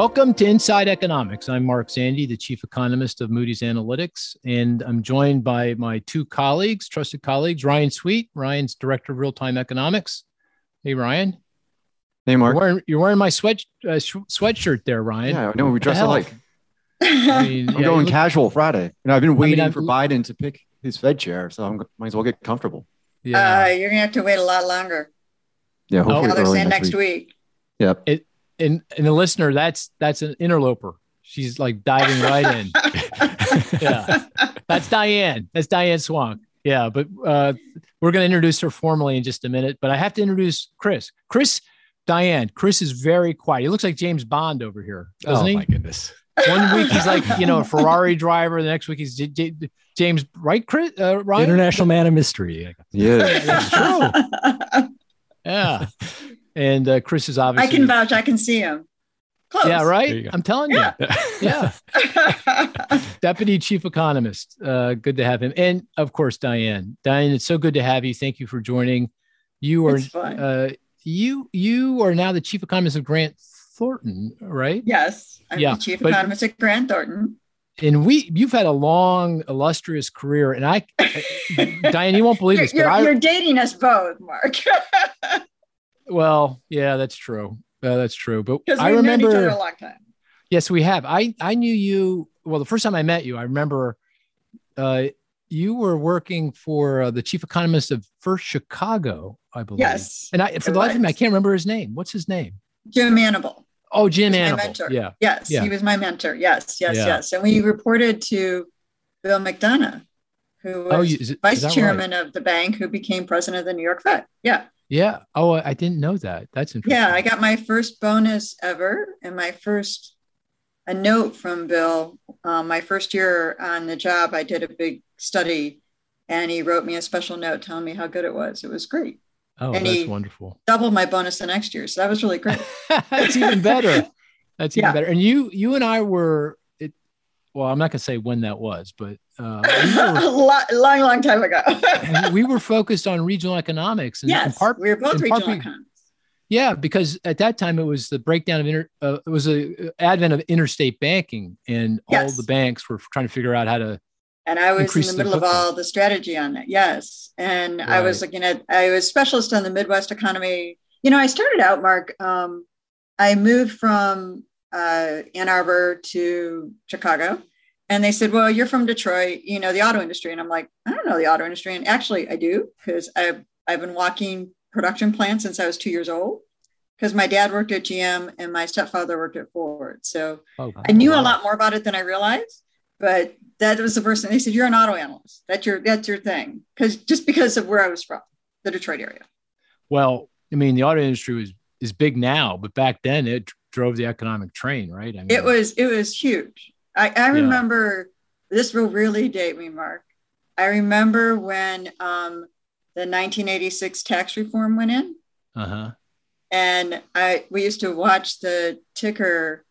Welcome to Inside Economics. I'm Mark Zandi, the chief economist of Moody's Analytics, and I'm joined by my two colleagues, trusted colleagues, Ryan Sweet. Ryan's director of real time economics. Hey, Ryan. Hey, Mark. You're wearing, you're wearing my sweat uh, sh- sweatshirt there, Ryan. Yeah, I know we dress hell? alike. I mean, I'm yeah, going look- casual Friday. You know, I've been waiting I'm- for Biden to pick his Fed chair, so I'm might as well get comfortable. yeah. Uh, you're gonna have to wait a lot longer. Yeah, Oh, hopefully Now they're saying next, next week. week. Yep. And and the listener, that's that's an interloper. She's like diving right in. Yeah. That's Diane. That's Diane Swonk. Yeah, but uh, we're going to introduce her formally in just a minute. But I have to introduce Chris. Chris, Diane. Chris is very quiet. He looks like James Bond over here, doesn't oh he? my goodness. One week he's like you know a Ferrari driver. The next week he's J- J- James, right? Chris, uh, Ryan. International man of mystery. Yeah. That's true. Yeah, and uh, Chris is obviously. I can vouch. I can see him. Close. Yeah, right. I'm telling Yeah. you. Yeah. Deputy Chief Economist. Uh, good to have him. And of course, Diane. Diane, it's so good to have you. Thank you for joining. You are fine. uh, you you are now the Chief Economist of Grant Thornton, right? yes, I'm Yeah, the chief but- economist at Grant Thornton. And we you've had a long, illustrious career. And I, Diane, you won't believe You're, this, but you're, I you're dating us both, Mark. Well, yeah, that's true. Uh, that's true. But I we've known each other remember. a long time. Yes, we have. I I knew you. Well, the first time I met you, I remember uh, you were working for uh, the chief economist of First Chicago, I believe. Yes, And I, for the life of me, I can't remember his name. What's his name? Jim Annable. Oh, Jim Annable. Yeah. Yes, Yeah. he was my mentor. Yes, yes, Yeah. yes. And we reported to Bill McDonough, who was Oh, is it- is vice that right? chairman of the bank, who became president of the New York Fed. Yeah. Yeah. Oh, I didn't know that. That's interesting. Yeah, I got my first bonus ever and my first a note from Bill. Um, my first year on the job, I did a big study and he wrote me a special note telling me how good it was. It was great. Oh, and that's wonderful. Doubled my bonus the next year. So that was really great. that's even better. That's even Yeah. better. And you, you and I were. Well, I'm not going to say when that was, but uh, we were a lo- long, long time ago. we were focused on regional economics and yes, part we were both in part regional yeah because at that time it was the breakdown of inter uh, it was the advent of interstate banking and all the banks were trying to figure out how to And I was in the middle of all the strategy on that. Yes. And I was looking at, I was specialist on the Midwest economy. You know, I started out, Mark, um, I moved from uh, Ann Arbor to Chicago. And they said, well, you're from Detroit, you know, the auto industry. And I'm like, I don't know the auto industry. And actually, I do because I've, I've been walking production plants since I was two years old because my dad worked at GM and my stepfather worked at Ford. So oh, I knew wow. a lot more about it than I realized, but that was the first thing they said. You're an auto analyst. That's your that's your thing. Because just because of where I was from, the Detroit area. well i mean the auto industry was is big now but back then it dr- drove the economic train right i mean It was it was huge. I, I remember this will really date me, Mark. I remember when um, the 1986 tax reform went in, uh-huh and I we used to watch the ticker.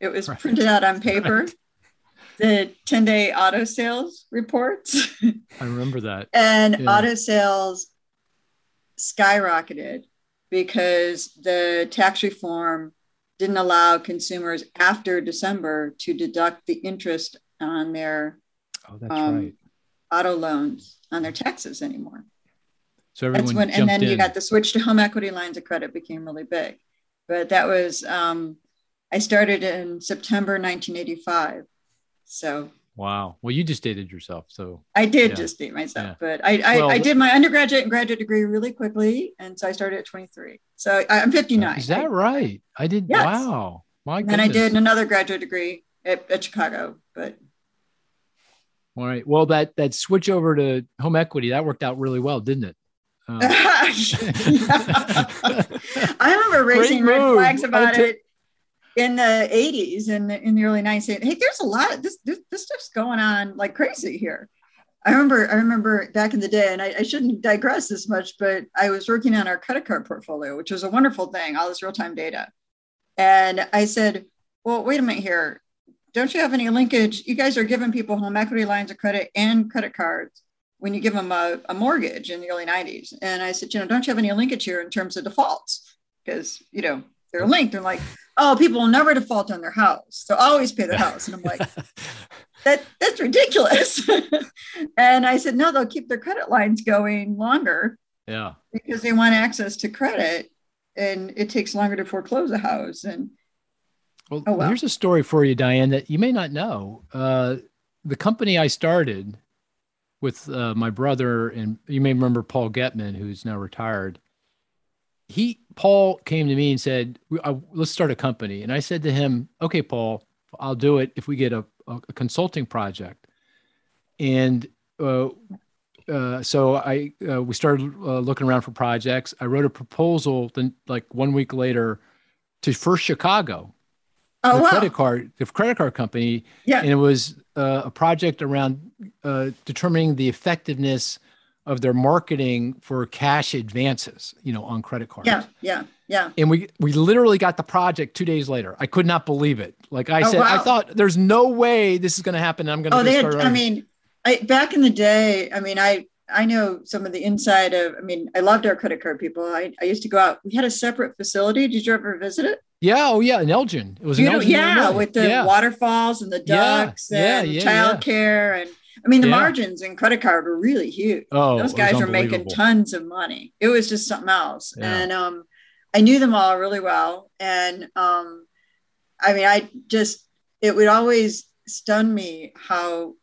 It was Right. printed out on paper. The 10 day auto sales reports. i remember that and Yeah. auto sales skyrocketed because the tax reform didn't allow consumers after December to deduct the interest on their oh that's um, right auto loans on their taxes anymore. so everyone That's when, and then in. you got the switch to home equity lines of credit became really big. But that was, um, I started in September 1985. So wow well you just dated yourself so I did Yeah. just date myself, Yeah. but I, I, Well, I did my undergraduate and graduate degree really quickly. And so I started at 23. So I'm 59. is that right i did Yes. wow my And then I did another graduate degree at, at Chicago, but All right. Well, that that switch over to home equity that worked out really well, didn't it? Uh, I remember raising Great red move. flags about it in the 80s and in the early 90s. Hey, there's a lot of this, this, this stuff's going on like crazy here. I remember, I remember back in the day, and I, I shouldn't digress this much, but I was working on our credit card portfolio, which was a wonderful thing, all this real time data. And I said, Well, wait a minute here. Don't you have any linkage? You guys are giving people home equity lines of credit and credit cards when you give them a, a mortgage in the early 90s. And I said, You know, don't you have any linkage here in terms of defaults? Because, you know, they're linked. They're like, oh, people will never default on their house. So always pay their house. And I'm like, that that's ridiculous. and I said, no, they'll keep their credit lines going longer. Yeah. Because they want access to credit and it takes longer to foreclose a house. And well, oh, well. here's a story for you, Diane, that you may not know. Uh, the company I started with uh, my brother, and you may remember Paul Getman, who's now retired. He Paul came to me and said, "Let's start a company." And I said to him, "Okay, Paul, I'll do it if we get a, a consulting project." And uh, uh, so I uh, we started uh, looking around for projects. I wrote a proposal then like one week later to First Chicago, oh, the wow. credit card, the credit card company. Yeah, and it was uh, a project around uh, determining the effectiveness of their marketing for cash advances, you know, on credit cards. Yeah, yeah, yeah. And we we literally got the project two days later. I could not believe it. Like I Oh, said, I thought there's no way this is going to happen. I'm going to. Oh, they had, I mean, I, back in the day, I mean, I, I know some of the inside of, I mean, I loved our credit card people. I, I used to go out, we had a separate facility. Did you ever visit it? yeah, oh yeah, in Elgin. It was in You know, Elgin, yeah, Illinois. with the yeah. waterfalls and the ducks yeah, and yeah, childcare. And I mean, the Yeah. margins in credit card were really huge. Oh, Those guys were making tons of money. It was just something else. Yeah. And um, I knew them all really well. And um, I mean, I just, it would always stun me how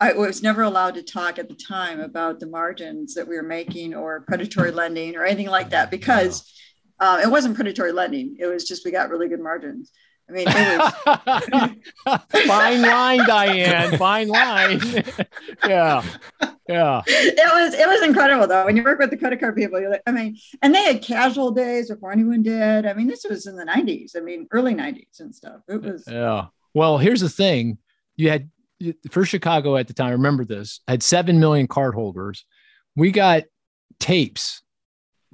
I was never allowed to talk at the time about the margins that we were making or predatory lending or anything like that because uh, it wasn't predatory lending. It was just we got really good margins. I mean, was fine line, Diane. Fine line. yeah, yeah. it was it was incredible though when you work with the credit card people you're like i mean and they had casual days before anyone did i mean this was in the 90s i mean early 90s and stuff it was Yeah. Well, here's the thing: you had for Chicago at the time. Remember this: had seven million cardholders. We got tapes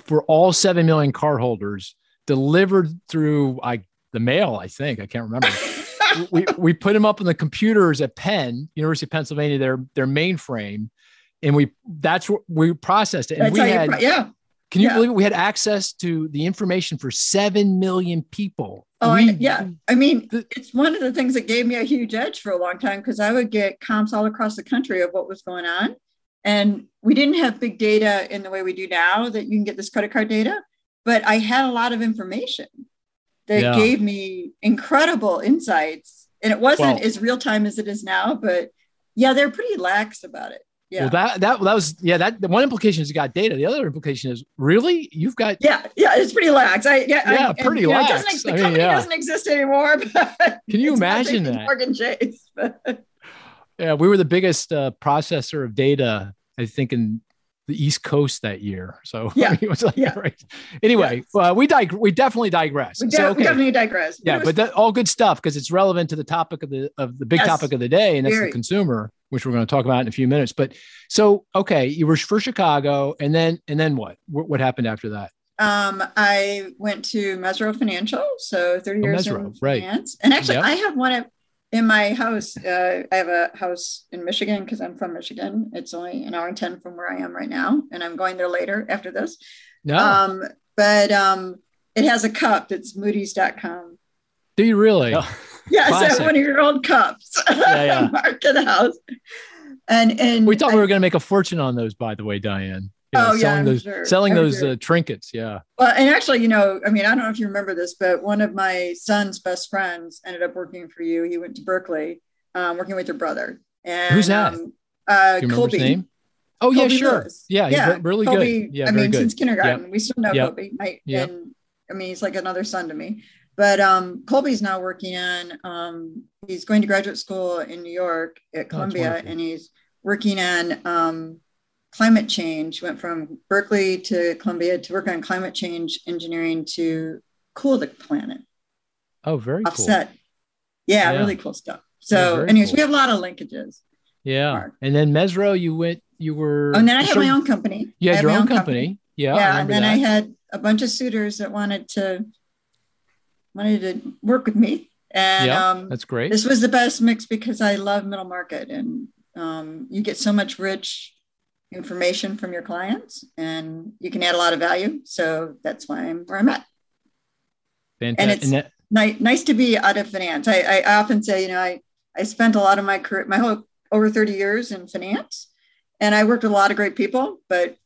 for all seven million cardholders delivered through I the mail. I think I can't remember. we we put them up on the computers at Penn, University of Pennsylvania, their their mainframe, and we that's what we processed it. And that's we had pro- yeah can you yeah. believe it? We had access to the information for seven million people. Oh, We- I, yeah. I mean, The- it's one of the things that gave me a huge edge for a long time because I would get comps all across the country of what was going on. And we didn't have big data in the way we do now that you can get this credit card data, but I had a lot of information that Yeah. gave me incredible insights. And it wasn't Well- as real time as it is now, but yeah, they're pretty lax about it. Yeah. Well, that that that was yeah. That the one implication is you got data. The other implication is really you've got yeah, yeah, it's pretty lax. I yeah, I- Yeah, and, pretty know, it lax. doesn't the I mean, company yeah. doesn't exist anymore. But Can you imagine that? Morgan Chase. yeah. We were the biggest uh, processor of data, I think, in the East Coast that year. So Yeah, it was like, yeah. right. Anyway, uh, we dig- we definitely digress. We, so, de- we definitely digress. yeah, it was- but that, all good stuff because it's relevant to the topic of the of the big Yes, topic of the day, and that's very. the consumer, which we're going to talk about in a few minutes. But so okay, you were for Chicago, and then and then what? What, what happened after that? um, I went to Mesirow Financial, so 30 Oh, years Mesirow, in right. finance. And actually, Yep. I have one of, in my house. Uh, I have a house in Michigan because I'm from Michigan. It's only an hour and 10 from where I am right now. And I'm going there later after this. No, Um, but um, it has a cup. It's moodies.com. do you really? Yes, I have one of your old cups. Yeah, yeah. Mark in the house. And and We thought I- we were going to make a fortune on those, by the way, Diane. Yeah, Oh, yeah, selling I'm those, sure. selling I'm those sure. uh, trinkets. Yeah. Well, and actually, you know, I mean, I don't know if you remember this, but one of my son's best friends ended up working for you. He went to Berkeley, um, working with your brother. And Who's that? Um, uh, you Colby. Oh yeah, Colby sure. Lewis. Yeah, he's really Colby, good. Yeah, I mean, good. since kindergarten, we still know Yep. Colby. My, Yep. And I mean, he's like another son to me. But um, Colby's now working on. Um, he's going to graduate school in New York at Columbia, Oh, and he's working on um, climate change. Went from Berkeley to Columbia to work on climate change engineering to cool the planet, Oh, very cool. Yeah, Yeah. really cool stuff. So, very anyways, cool. we have a lot of linkages. Yeah. Mark. And then Mesirow, you went. You were. Oh, and then I had my own company. You had had your own company. Yeah. I yeah and then that. i had a bunch of suitors that wanted to wanted to work with me and Yeah, um, That's great. this was the best mix because i love middle market and um, you get so much rich information from your clients and you can add a lot of value so that's why i'm where i'm at Fantastic. And it's- that- Nice, nice to be out of finance. I, I often say, you know, I, I spent a lot of my career, my whole over 30 years in finance, and I worked with a lot of great people, but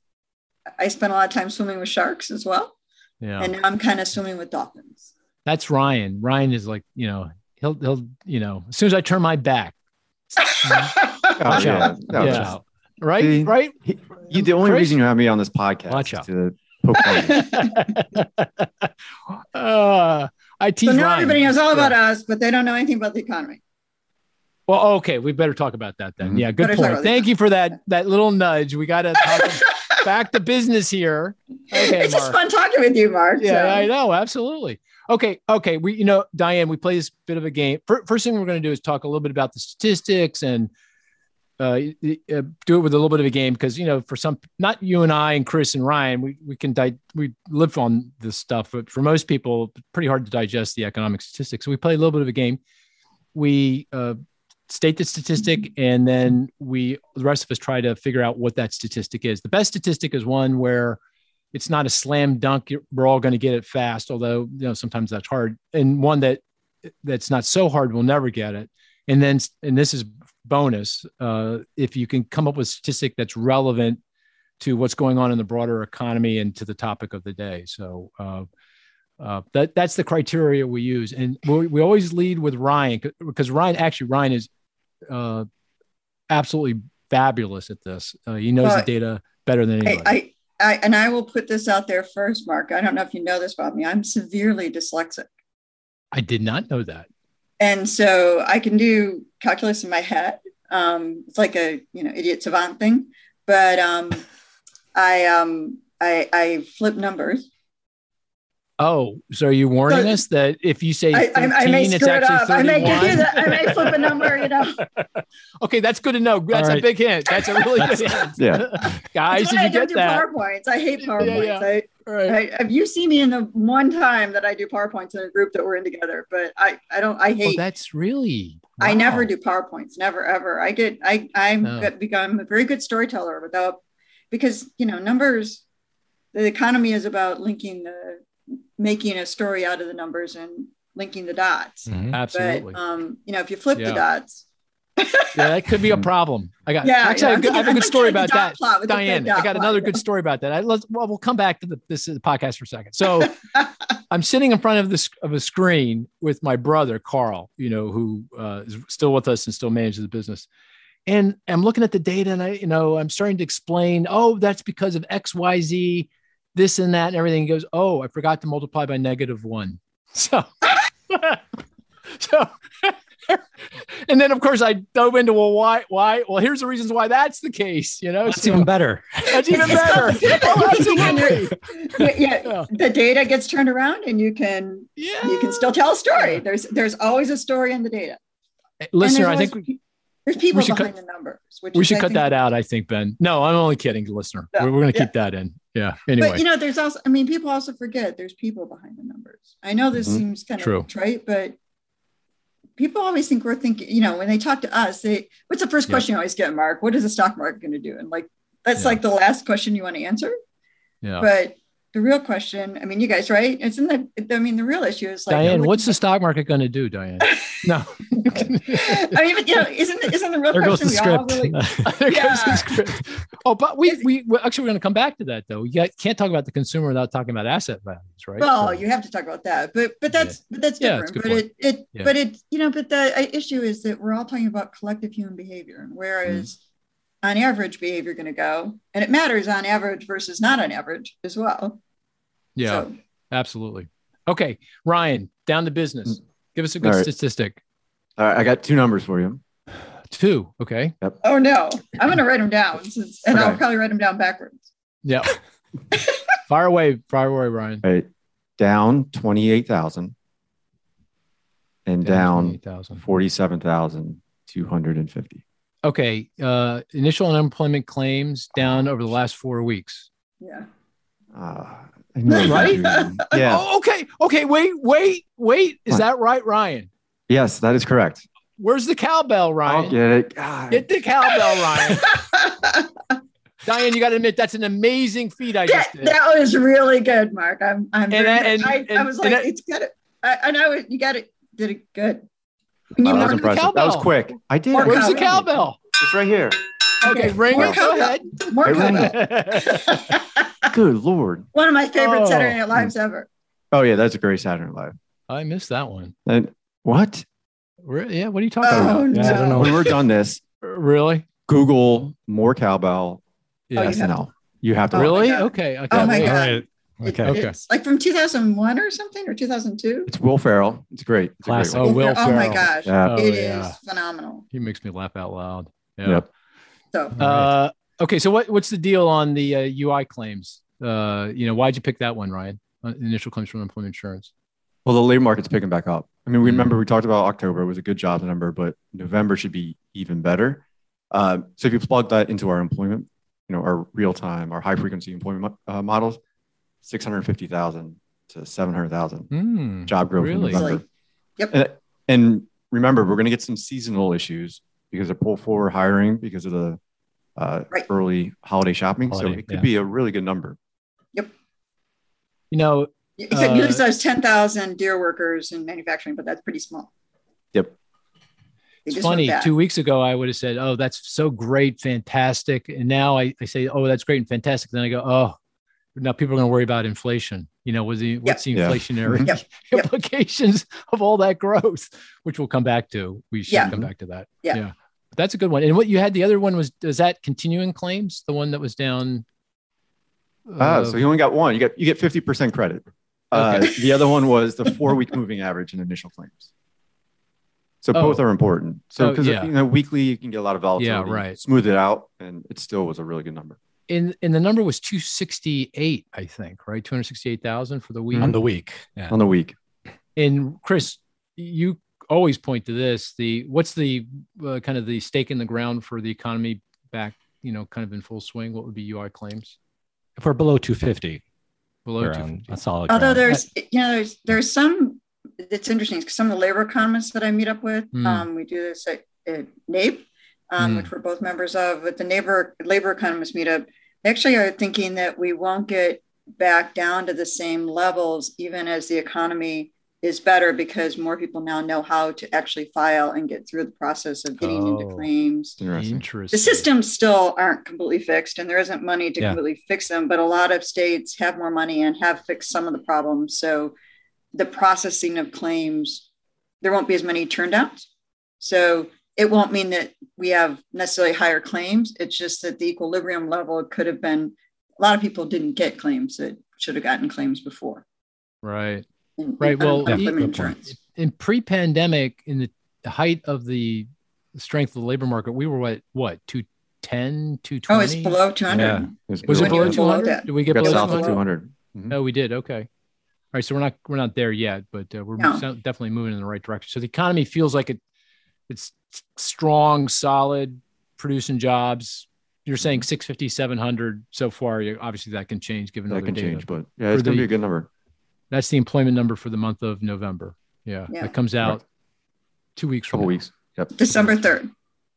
I spent a lot of time swimming with sharks as well. yeah. And now I'm kind of swimming with dolphins. That's Ryan. Ryan is like, you know, he'll he'll, you know, as soon as I turn my back, Oh, yeah. out. No, yeah. Just- Right? See? right? he- you, the only Chris? reason you have me on this podcast Watch is out. to poke fun uh, I tease So now Ryan. everybody knows all Yeah. about us, but they don't know anything about the economy. Well, okay, we better talk about that then. Mhm. Yeah, good Better point. Thank you for that that little nudge. We got to talk back to business here. Okay, it's just fun talking with you, Mark. Yeah, so. I know, absolutely. Okay, okay. We, you know, Diane, we play this bit of a game. First thing we're going to do is talk a little bit about the statistics and uh, uh, do it with a little bit of a game because you know, for some, not you and I and Chris and Ryan, we we can di- we live on this stuff, but for most people, pretty hard to digest the economic statistics. So we play a little bit of a game. We uh, state the statistic, and then we the rest of us try to figure out what that statistic is. The best statistic is one where it's not a slam dunk. We're all going to get it fast, although you know sometimes that's hard. And one that that's not so hard, we'll never get it. And then, and this is bonus, uh, if you can come up with a statistic that's relevant to what's going on in the broader economy and to the topic of the day. So uh, uh, that that's the criteria we use, and we, we always lead with Ryan because Ryan actually Ryan is uh, absolutely fabulous at this. Uh, he knows Well, the data better than I, anybody. I, I, and I will put this out there first, Mark. I don't know if you know this about me. I'm severely dyslexic. I did not know that. And so I can do calculus in my head. Um, it's like a you know idiot savant thing, but um, I um, I, I flip numbers. Oh, so are you warning So- us that if you say I, 13, I, I may it's screw it actually up. I may give 31? you that. I may flip a number. You know, okay, that's good to know. That's a big hint. That's a really good hint. Yeah. Guys, did you I don't get do that? PowerPoints. I hate Yeah, PowerPoints. yeah. I, Right. I, have you seen me in the one time that I do PowerPoints in a group that we're in together? But I, I don't. I Oh, hate. that's really. I never do PowerPoints. Never ever. I get. I I'm Oh. become a very good storyteller without because you know numbers. The economy is about linking the making a story out of the numbers and linking the dots. Mhm. Absolutely. But um, you know, if you flip Yeah. the dots, yeah, that could be a problem. I got. yeah. actually, yeah, I have, I have a good story about that. plot Diane, I got plot, another yeah. good story about that. I, let's, well, we'll come back to the, this is the podcast for a second. So I'm sitting in front of this of a screen with my brother Carl, you know, who uh, is still with us and still manages the business. And I'm looking at the data, and I, you know, I'm starting to explain. Oh, that's because of X, Y, Z, this and that, and everything. He goes, oh, I forgot to multiply by negative one. So, so. And then, of course, I dove into well, why, why? Well, here's the reasons why that's the case. You know, That's So- even better. that's even better. Oh, absolutely. yeah, yeah, Yeah. the data gets turned around and you can Yeah. you can still tell a story. There's there's always a story in the data. And Listener, there's I think we, pe- there's people behind cut- the numbers. Which we is, should I cut think- that out. I think, Ben. No, I'm only kidding, listener. Yeah. We're, we're going to Yeah. keep that in. Yeah. Anyway. But you know, there's also I mean, people also forget there's people behind the numbers. I know this Mhm. seems kind True. of trite, but people always think we're thinking, you know, when they talk to us, they what's the first Yeah. question you always get, Mark? What is the stock market going to do? And like that's Yeah. like the last question you want to answer. yeah. But the real question, I mean, you guys, right? It's in the I mean, the real issue is like Diane, nobody- what's the stock market going to do, Diane? No. I mean, but you know, isn't isn't the real There goes question the we all script. really there goes the script. Oh, but we, we well, actually we're going to come back to that though. You can't talk about the consumer without talking about asset values, right? Well, So- you have to talk about that, but but that's but that's Yeah, different. good but it it Yeah. but it you know, but the uh, issue is that we're all talking about collective human behavior, and whereas Mm-hmm. On average behavior going to go, and it matters on average versus not on average as well. yeah, So, absolutely. Okay, Ryan, down to business. Mm. Give us a good All right. statistic. All right, I got two numbers for you. Two. Okay. Yep. oh no, I'm going to write them down, since, and I'll probably write them down backwards. Yeah. fire away. Fire away, Ryan. All right, down 28,000 and down 28,000. 47,250. Okay. Uh, initial unemployment claims down over the last four weeks. Yeah. Uh, I knew it was Right? Yeah. Oh, okay. Okay. Wait, wait, wait. Is What? that right, Ryan? Yes, that is correct. Where's the cowbell, I'll Ryan? get it. God. Get the cowbell, Ryan. Diane, you got to admit that's an amazing feat I that, just did. that was really good, Mark. I'm I'm And very- I- and- I, I and- was and like, I- it's good. I, I know it- you got it. Did it good. We need Wow, that was impressive. That was quick. I did. More Where's the cowbell. cowbell? It's right here. Okay, ring More it. Go ahead. more Hey, ring cowbell. Good lord. One of my favorite Oh. Saturday Night Lives ever. Oh yeah, that's a great Saturday Night Live. I missed that one. And what? Re- Yeah, what are you talking Oh, about? no. Yeah, I don't know. When we're done this, Really? Google more cowbell Oh, you have SNL. You have to. Oh, my really? God. Okay. okay. Oh, my. God. All right. It- Okay. Okay. Like from 2001 or something or 2002. It's Will Ferrell. It's great. It's a great Classic. one. Oh, Will oh my Ferrell. gosh. Yeah. Oh, It is yeah. phenomenal. He makes me laugh out loud. Yeah. Yep. So Uh, okay. So what, what's the deal on the uh, UI claims? Uh, you know, why'd you pick that one, Ryan? Uh, initial claims from employment insurance. Well, the labor market's picking back up. I mean, we Mm. remember we talked about October was a good job number, but November should be even better. Um, so if you plug that into our employment, you know, our real time, our high frequency employment uh, models, 650,000 to 700,000 Hmm. job growth in Really? November. Yep. And, and remember, we're going to get some seasonal issues because of pull forward hiring because of the uh, Right. early holiday shopping. so it could yeah. be a really good number. Yep. You know, except Uh, usually says 10,000 Deere workers in manufacturing, but that's pretty small. Yep. It's funny. Two weeks ago, I would have said, "Oh, that's so great, fantastic," and now I, I say, "Oh, that's great and fantastic." Then I go, "Oh, now people are going to worry about inflation." You know, was the what's the inflationary Yep. Yep. implications of all that growth, which we'll come back to. We should Yeah. come back to that. Yeah. But that's a good one. And what you had, the other one was, is that continuing claims? The one that was down. Ah, uh, so you only got one. You get you get 50% credit. Uh, Okay. the other one was the four week moving average in initial claims. So Oh. both are important. So Oh, because yeah. you know weekly you can get a lot of volatility. yeah, right. Smooth it out, and it still was a really good number. In and the number was 268, I think, right? 268,000 for the week. On the week. Yeah. on the week. and Chris, you always point to this. The what's the uh, kind of the stake in the ground for the economy back, you know, kind of in full swing? What would be UI claims If we're below 250, below we're 250? a solid. Although ground. there's, you know, there's there's some. It's interesting because some of the labor economists that I meet up with, Mm. um, we do this at, at NABE, um, Mm. which we're both members of. With the neighbor labor economists meetup, they actually are thinking that we won't get back down to the same levels, even as the economy is better, because more people now know how to actually file and get through the process of getting into Oh. claims. Interesting. Interesting. The systems still aren't completely fixed, and there isn't money to Yeah. completely fix them. But a lot of states have more money and have fixed some of the problems. So the processing of claims, there won't be as many turndowns. So it won't mean that we have necessarily higher claims. It's just that the equilibrium level could have been. A lot of people didn't get claims that should have gotten claims before. Right. in- Right, in well, unemployment yeah, good point. insurance. In pre-pandemic, in the height of the strength of the labor market, we were what what 210, 220? Oh, it's below 200. Yeah. It's Was it below- you below were below 200? that. Did we get got below south of 200? 200. Mhm. No, we did. Okay. All right. So we're not we're not there yet, but uh, we're No. definitely moving in the right direction. So the economy feels like it it's strong, solid, producing jobs. You're saying mm-hmm. 650, 700 so far. Obviously, that can change given That can data. change, but yeah, it's gonna be a good number. That's the employment number for the month of November. Yeah, Yeah. that comes out Correct. two weeks from couple now, weeks. Yep. December 3rd.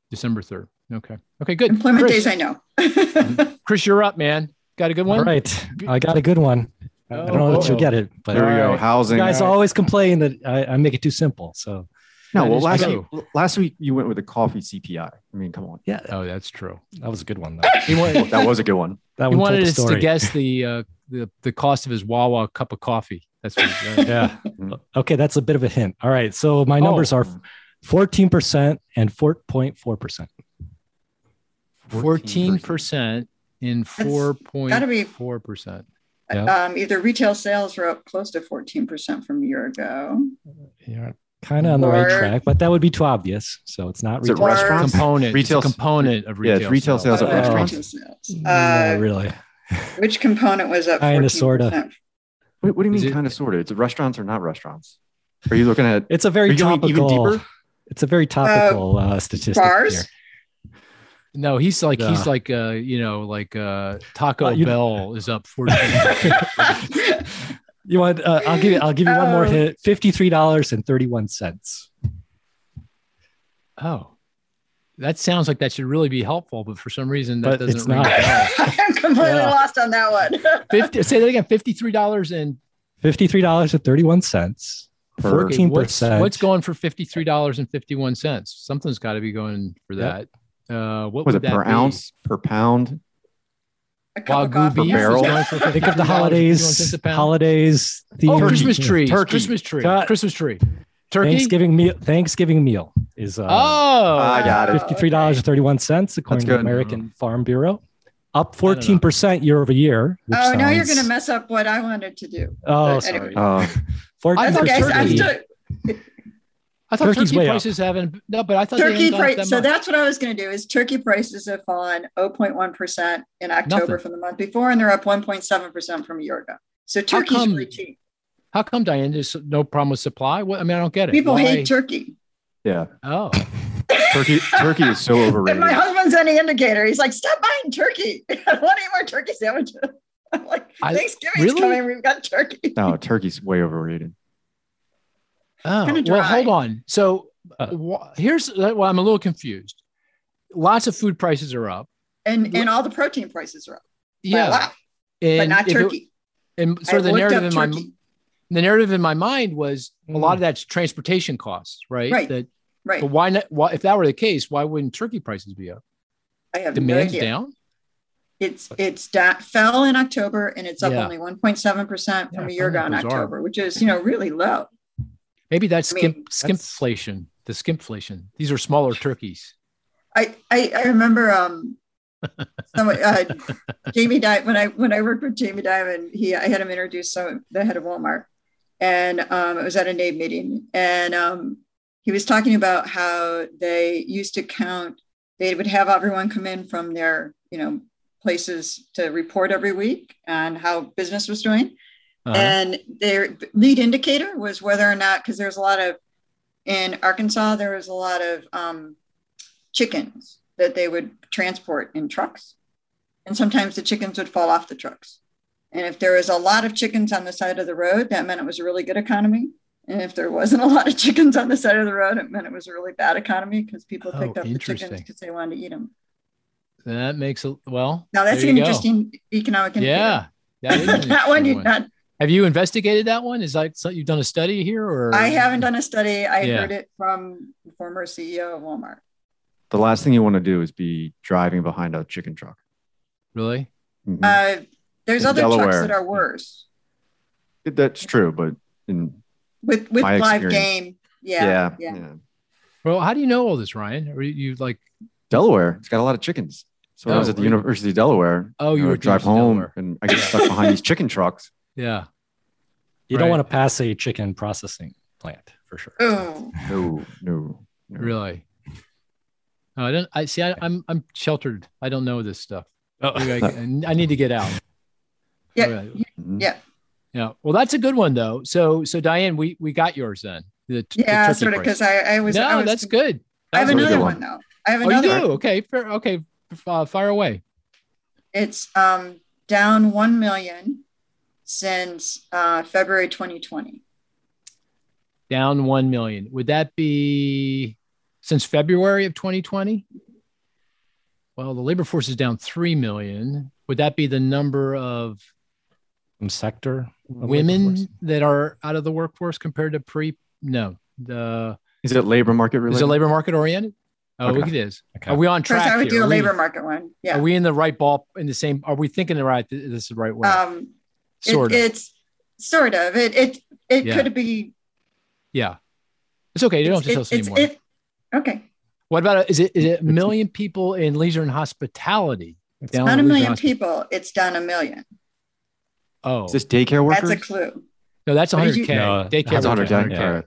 December 3rd. Okay. Okay. Good. Employment Chris, days, I know. Chris, you're up, man. Got a good one. All right. I got a good one. I don't know that you'll Oh. get it, but There we go. Housing. you guys All right. always complain that I, I make it too simple. So no, That well, last true. week, last week you went with a coffee CPI. I mean, come on. yeah, Oh, that's true. that was a good one. Though. Wanted, That was a good one. That he one told wanted us to guess the uh, the the cost of his Wawa cup of coffee. That's what. he said. Yeah. Mhm. Okay, that's a bit of a hint. All right. So my numbers Oh. are 14% and 4.4%. Fourteen percent in four point gotta be- four percent. Yeah. Um, either retail sales were up close to 14% from a year ago. You're kind of on the right track, but that would be too obvious. So it's not Is it retail. Restaurants? Component. Retail- Retail component of Yeah, retail. it's retail sales Uh, at restaurants. retail sales. No, Uh, really. which component was up? Kinda, sorta. Wait, what do you mean, kind of, sort of? It's restaurants or not restaurants? Are you looking at? It's a very you topical. It's a very topical uh, statistic. Bars? here. No, he's like he's like uh you know like uh Taco Uh, you- Bell is up fourteen. You want? Uh, I'll give you. I'll give you one more Oh. hit. Fifty-three dollars and thirty-one cents. oh, that sounds like that should really be helpful, but for some reason that But doesn't it's ring not. I'm completely Yeah. lost on that one. Fifty. Say that again. Fifty-three dollars and Fifty-three dollars and thirty-one cents. per- Fourteen percent. what's going for fifty three dollars and fifty one cents? Something's got to be going for Yep. that. Uh, what was would it per be? ounce, per pound? A cup of Wagyu beef barrel. is going for Think of the $53.51 holidays. a pound. Holidays. Oh, Christmas tree. Turkey. Christmas tree. Cut. Christmas tree. Turkey. Thanksgiving meal. Thanksgiving meal is uh, Oh, I got it. fifty-three dollars and thirty-one cents according to good. the American Farm Bureau, up fourteen percent year over year. which Oh, now you're going to mess up what I wanted to do. Oh, But sorry. anyway. Uh, Fourteen That's okay. I'm still, I thought Turkey's turkey way up. prices haven't. No, but I thought turkey hadn't gone up price. that So much. that's what I was going to do. Is turkey prices have fallen 0.1 in October Nothing. from the month before, and they're up 1.7 percent from a year ago. So turkey's come? really cheap. How come, Diane? There's no problem with supply. What? I mean, I don't get it. People Why- hate turkey. yeah, Oh, turkey. Turkey is so And overrated. my husband's any indicator. He's like, stop buying turkey. I don't want any more turkey sandwiches. I'm like, I- Thanksgiving's really? coming. We've got turkey. No, turkey's way overrated. Oh. Well, hold on. So Uh, wh- here's well, I'm a little confused. Lots of food prices are up. And and all the protein prices are up. Yeah, lot, but and not if it- turkey. and I so the narrative up in my the narrative in my mind was a Mm. lot of that's transportation costs, right? Right. That, Right. but why not? Why, if that were the case, why wouldn't turkey prices be up? I have no Demand's idea. down. It's it's da- fell in October and it's up Yeah. only 1.7 percent from Yeah, a year ago in bizarre. October, which is you know really low. Maybe that's I skimp mean, that's- skimpflation. The skimpflation. These are smaller turkeys. I I, I remember um someone, uh, Jamie Dimon when I when I worked with Jamie Dimon, he I had him introduce some the head of Walmart, and um, it was at a NABE meeting, and um, he was talking about how they used to count. They would have everyone come in from their you know places to report every week on how business was doing. Uh-huh. And their lead indicator was whether or not, because there's a lot of, in Arkansas, there was a lot of um, chickens that they would transport in trucks. And sometimes the chickens would fall off the trucks. And if there was a lot of chickens on the side of the road, that meant it was a really good economy. And if there wasn't a lot of chickens on the side of the road, it meant it was a really bad economy because people Oh, picked up the chickens because they wanted to eat them. that makes a well. Now that's an go. interesting economic indicator. Yeah, that, is an that one you not Have you investigated that one? Is that something you've done a study here, or I haven't done a study. I Yeah. heard it from the former CEO of Walmart. The last thing you want to do is be driving behind a chicken truck. Really? Mhm. Uh, there's In other trucks that are worse That's true, but in with with My live game. Yeah, yeah, yeah. yeah. Well, how do you know all this, Ryan? Or you, you like? Delaware, it's got a lot of chickens. So when I was Oh, at the really? University of Delaware. Oh, you I would at drive home Delaware. and I get stuck behind these chicken trucks. Yeah. You Right. don't want to pass a chicken processing plant for sure. Oh, No, no, no. Really? No, I don't. I see. I, I'm I'm sheltered. I don't know this stuff. Maybe I, I need to get out. yeah, Right. Mhm. yeah, Yeah. Well, that's a good one though. So so Diane, we we got yours then. The, t- the yeah. turkey Sort of because I, I was. no, I was, that's good. I have a really another one one. though. I have Oh, you do? Okay. Fair. Okay. Uh, fire away. It's um, down one million since uh, February 2020. Down one million. Would that be since February of 2020? Well, the labor force is down three million. Would that be the number of Some sector of women that are out of the workforce compared to pre? No. The Is it labor market related? is it labor market oriented? Oh, Okay. it is. Okay. Are we on First, track? I would here? do a Are we- labor market one. Yeah. Are we in the right ball in the same? Are we thinking the right? This is the right way. um, it- of. It's sort of. It it it Yeah. could be. yeah. It's okay. You don't have to tell us anymore. it- okay. what about is it? Is it a million people in leisure and hospitality? It's Not a million hosp- people. It's down a million. Oh, Is this daycare workers? That's a clue. no, that's what 100k. you- No, Daycare That's workers, 100K. 100K.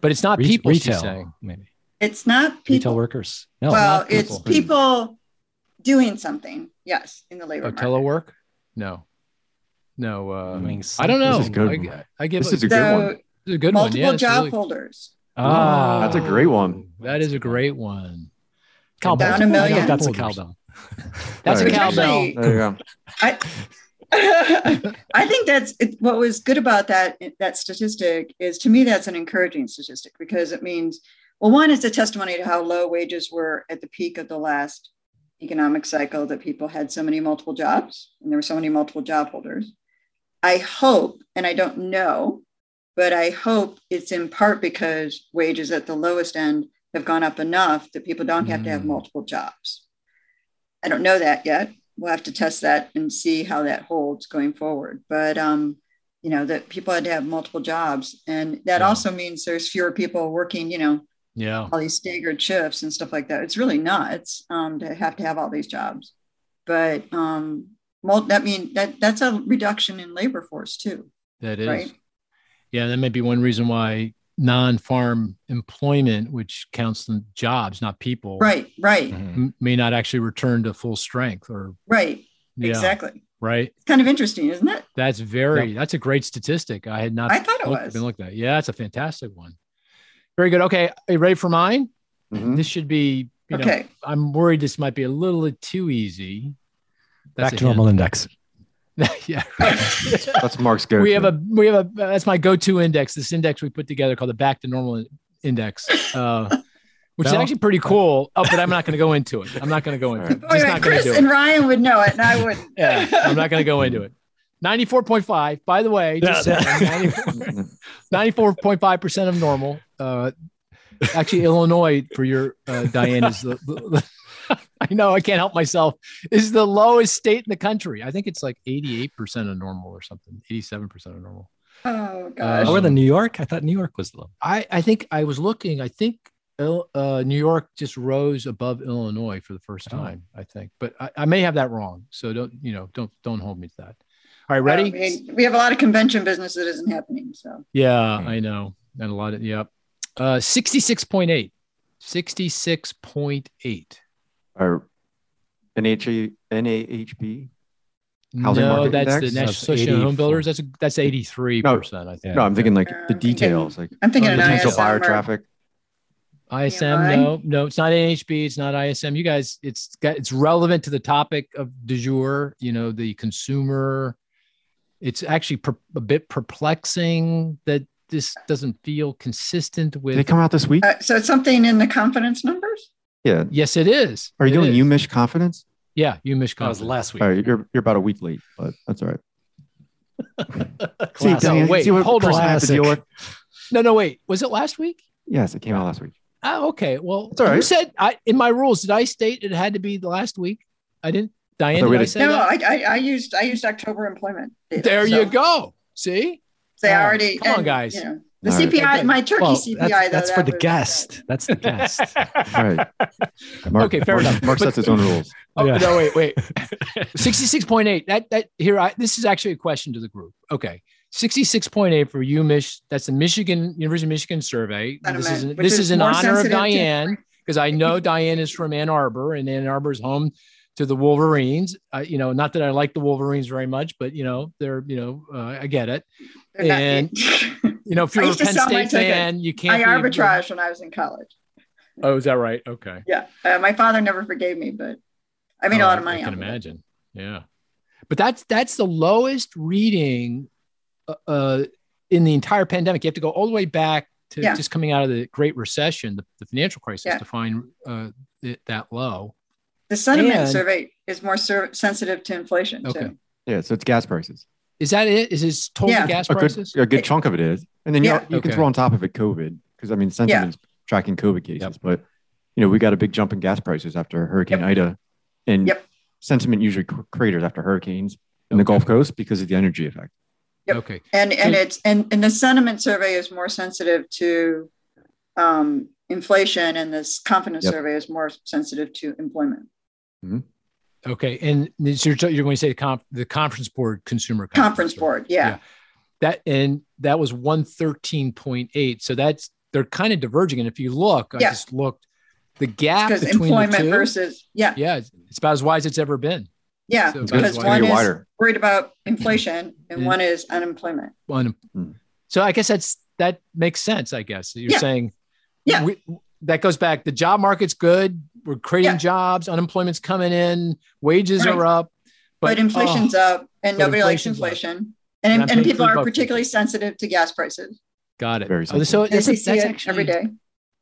But it's not Re- people. she's retail, saying. maybe It's not people. retail workers. No, well, not it's people. people doing something. Yes, in the labor Oh, market. telework? No, no. Uh, Doing I don't know. This is good. I, I give This it- is a good So one. it's a good multiple one. Yeah, job really- holders. ah, That's a great one. that is a great one. cowbell. Down a million. I that's a Holders. cowbell. That's a Right. cowbell. Actually- There you go. I I think that's it, what was good about that that statistic is to me that's an encouraging statistic because it means well one is a testimony to how low wages were at the peak of the last economic cycle that people had so many multiple jobs and there were so many multiple job holders. I hope and I don't know but I hope it's in part because wages at the lowest end have gone up enough that people don't have to have Mm. multiple jobs. I don't know that yet. We'll have to test that and see how that holds going forward. But um, you know, that people had to have multiple jobs. And that Yeah. also means there's fewer people working, you know, Yeah. all these staggered shifts and stuff like that. It's really nuts um, to have to have all these jobs. But um, mul- that mean that that's a reduction in labor force too. That is. Right. Yeah, that may be one reason why non-farm employment, which counts the jobs, not people, Right, right, Mhm. may not actually return to full strength or right. yeah, Exactly. right. It's kind of interesting, isn't it? That's very that's a great statistic. I had not I thought it looked, was. been looked at. Yeah, that's a fantastic one. Very good. Okay, are you ready for mine? Mhm. This should be. You know, okay. I'm worried this might be a little too easy. Back a to normal index. yeah. That's Mark's go. we have a we have a that's my go-to index. This index we put together called the Back to Normal Index, uh, which is actually pretty cool. Oh, but I'm not going to go into it. I'm not going to go into it. Just wait, not going Chris do and. Ryan would know it, and I wouldn't. Yeah, I'm not going to go into it. 94.5. By the way, just Yeah, saying, 94.5 percent of normal. Uh, actually, Illinois for your uh, Diane is the, the- I know I can't help myself. Is the lowest state in the country. I think it's like 88 percent of normal or something. 87 percent of normal. Oh gosh. Uh, Lower than New York? I thought New York was low. I I think I was looking. I think uh, New York just rose above Illinois for the first Oh. time. I think, but I, I may have that wrong. So don't you know? Don't don't hold me to that. All right, I ready? mean, we have a lot of convention business that isn't happening. So Yeah, Hmm. I know. And a lot of yep. Uh 66.8. 66.8. Our NHA, NAHB. Housing no, market that's the? National That's Association of Home Builders. That's a, that's 83%, I think. No, I'm thinking like Uh, the I'm thinking- details, like I'm thinking an potential ISM buyer or- traffic. ISM, PMI? no, no, it's not NHB, it's not ISM. You guys, it's got it's relevant to the topic of du jour, you know, the consumer. It's actually per, a bit perplexing that this doesn't feel consistent Did with. they come out this week? Uh, so it's something in the confidence numbers. Yeah. yes, it is. Are you It doing is. UMich confidence? Yeah, UMich That was last week. All right, you're you're about a week late, but that's all right. Classic. Diane, wait, see what hold on. I have to deal with? No, no, wait. Was it last week? Yes, it came out last week. Oh, okay. Well, It's all who said I in my rules? Did I state it had to be the last week? I didn't. Diane, thought we did I say No, that? I, I I used I used October employment. data, there so you go. See, They Oh, already come on, guys. You know, the All right. CPI, Okay. my turkey Well, CPI that's, though. that's that for the was- guest. That's the guest. All right. Mark, Okay, fair Mark, enough. Mark sets his own rules. Oh Yeah. no, wait, wait. Sixty-six point eight. That that here. I, this is actually a question to the group. Okay, sixty-six point eight for you, Mich. That's the Michigan University of Michigan survey. This is Sentiment, this which is in honor of Diane because I know Diane is from Ann Arbor, and Ann Arbor is home to the Wolverines. Uh, you know, not that I like the Wolverines very much, but you know, they're you know, uh, I get it. They're And- You know, if you're a used to Penn State fan, you can't. I arbitrage when I was in college. Oh, is that right? Okay. Yeah, uh, my father never forgave me, but I made a Oh, lot of money. I can off of it. imagine. Yeah, but that's that's the lowest reading uh, uh, in the entire pandemic. You have to go all the way back to Yeah. just coming out of the Great Recession, the, the financial crisis, Yeah. to find uh, it that low. The sentiment And- survey is more ser- sensitive to inflation Okay. too. Yeah, so it's gas prices. Is that it? Is his total Yeah. gas A good, prices? a good chunk of it is, and then you, Yeah. you can Okay. throw on top of it COVID because I mean sentiment's tracking COVID cases, but you know we got a big jump in gas prices after Hurricane Yep. Ida, and Yep. sentiment usually craters after hurricanes in the Gulf Coast because of the energy effect. Yep. Okay. And and So- it's and, and the sentiment survey is more sensitive to um, inflation, and this confidence Yep. survey is more sensitive to employment. Okay. And you're, you're going to say the, conf, the conference board consumer Conference right? board, yeah. Yeah. That and that was 113.8. So that's they're kind of diverging. And if you look, I just looked, the gap Because between employment the two, versus yeah, yeah, it's it's about as wide as it's ever been. yeah. So because why one be is wider. worried about inflation and Yeah. one is unemployment. One. Hmm. So I guess that's that makes sense. I guess you're Yeah. saying, Yeah. we, that goes back. The job market's good. We're creating Yeah. jobs. Unemployment's coming in. Wages Right. are up. But, inflation's oh, up, and but nobody likes inflation's up. inflation. And And, and, people are bucks. particularly sensitive to gas prices. got it. Very Oh, so sensitive. That's, see that's it actually every day.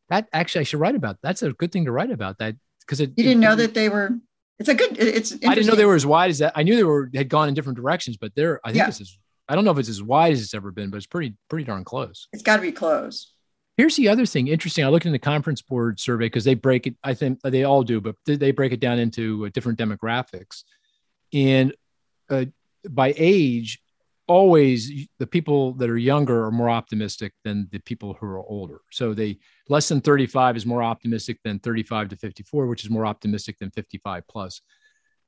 that actually I should write about. That's a good thing to write about that because it. You didn't know it- that they were. It's a good. It's. I didn't know they were as wide as that. I knew they were had gone in different directions, but they're. I think Yeah. this is I don't know if it's as wide as it's ever been, but it's pretty pretty darn close. It's got to be close. Here's the other thing interesting. I looked in the conference board survey because they break it. I think they all do, but they break it down into uh, different demographics, and uh, by age, always the people that are younger are more optimistic than the people who are older. So they less than 35 is more optimistic than 35 to 54, which is more optimistic than 55 plus.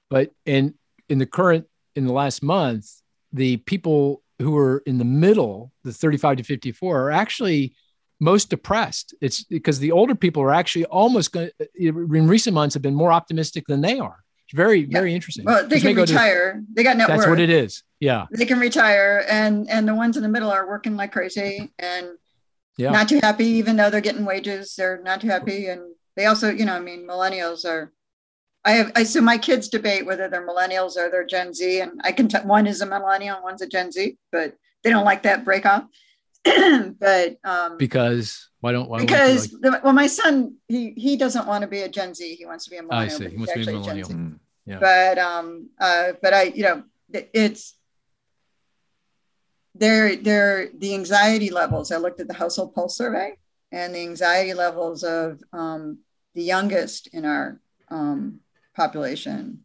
But in in the current in the last month, the people who are in the middle, the 35 to 54, are actually most depressed. It's because the older people are actually almost going in recent months have been more optimistic than they are. It's very, yeah. very interesting. Well, they can retire. To, they got net That's worth. what it is. Yeah. They can retire and and the ones in the middle are working like crazy and yeah. not too happy, even though they're getting wages, they're not too happy. And they also, you know, I mean, millennials are I have I so my kids debate whether they're millennials or they're Gen Z. And I can tell one is a millennial, one's a Gen Z, but they don't like that breakoff. but um because why don't why because like... well my son he he doesn't want to be a gen z. He wants to be a millennial i see. he wants to be a millennial. Mm, yeah. but um uh but i you know it's there there the anxiety levels i looked at the household pulse survey and the anxiety levels of um, the youngest in our um, population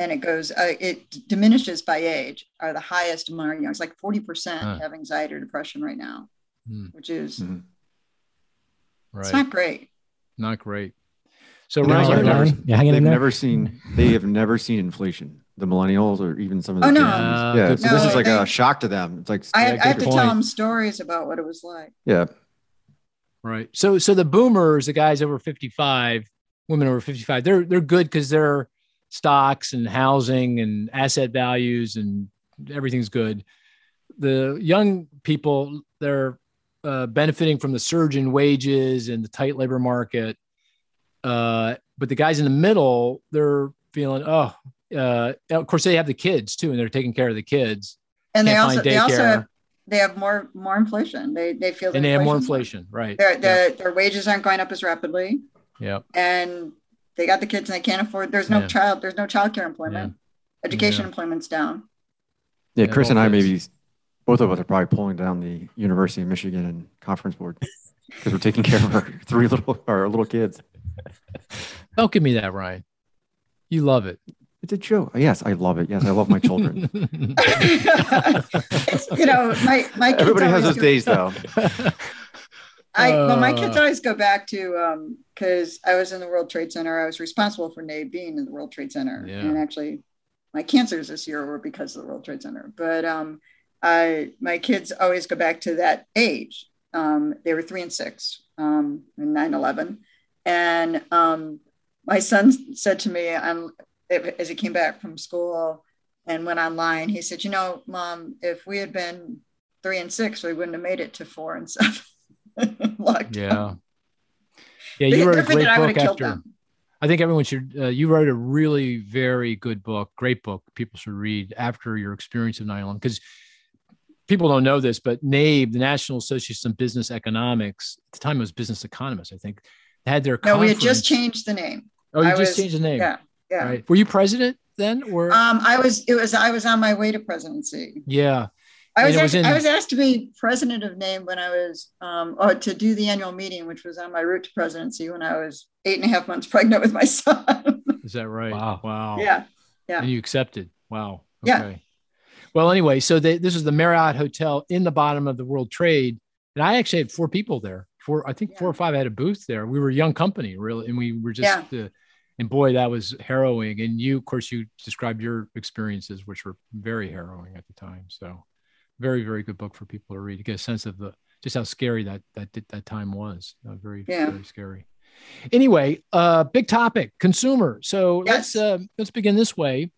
and it goes uh, it diminishes by age are the highest among young. It's like 40% huh. have anxiety or depression right now hmm. which is mm-hmm. right. it's not great not great so Ryan, never, never, yeah, they've never seen they have never seen inflation the millennials or even some of the oh, no. yeah, yeah so no, this is like they, a shock to them it's like i, I have to point. tell them stories about what it was like yeah right so so the boomers the guys over 55 women over 55 they're they're good because they're stocks and housing and asset values and everything's good. The young people, they're uh, benefiting from the surge in wages and the tight labor market. Uh, but the guys in the middle, they're feeling, oh, uh, of course they have the kids too, and they're taking care of the kids. And they also, they also have, they have more, more inflation. They, they feel, and they have more inflation, right. Their, their, their wages aren't going up as rapidly. Yeah. And they got the kids and they can't afford. There's no yeah. child. There's no child care employment. Yeah. Education yeah. employment's down. Yeah, Chris and I maybe both of us are probably pulling down the University of Michigan and conference board because we're taking care of our three little our little kids. Don't give me that, Ryan. You love it. It's a joke. Yes, I love it. Yes, I love my children. you know, my my everybody has those days though. I well, my kids uh. always go back to because um, I was in the World Trade Center. I was responsible for NABE being in the World Trade Center, yeah. and actually, my cancers this year were because of the World Trade Center. But um, I my kids always go back to that age. Um, they were three and six um, in 9-11. and um, my son said to me, "I'm as he came back from school and went online. He said, "You know, mom, if we had been three and six, we wouldn't have made it to four and seven. yeah. Yeah, you wrote a great book after. I think everyone should. Uh, you wrote a really very good book, great book. People should read after your experience of 9/11 because people don't know this, but NABE, the National Association of Business Economics, at the time it was Business Economists, I think, had their. No, we had just changed the name. Oh, you I just was, changed the name. Yeah, yeah. Right. Were you president then, or? Um, I was. It was. I was on my way to presidency. Yeah, I was, asked, in, I was asked to be president of NABE when I was, um, or to do the annual meeting, which was on my route to presidency when I was eight and a half months pregnant with my son. Is that right? Wow. Wow. Yeah. Yeah. And you accepted. Wow. Okay. Yeah. Well, anyway, so they, this is the Marriott Hotel in the bottom of the World Trade. And I actually had four people there. Four, I think yeah. four or five had a booth there. We were a young company, really. And we were just, yeah. uh, and boy, that was harrowing. And you, of course, you described your experiences, which were very harrowing at the time. So, very very good book for people to read to get a sense of the just how scary that that that time was. Uh, very yeah. very scary. Anyway, uh, big topic, consumer. So yes. let's uh, let's begin this way.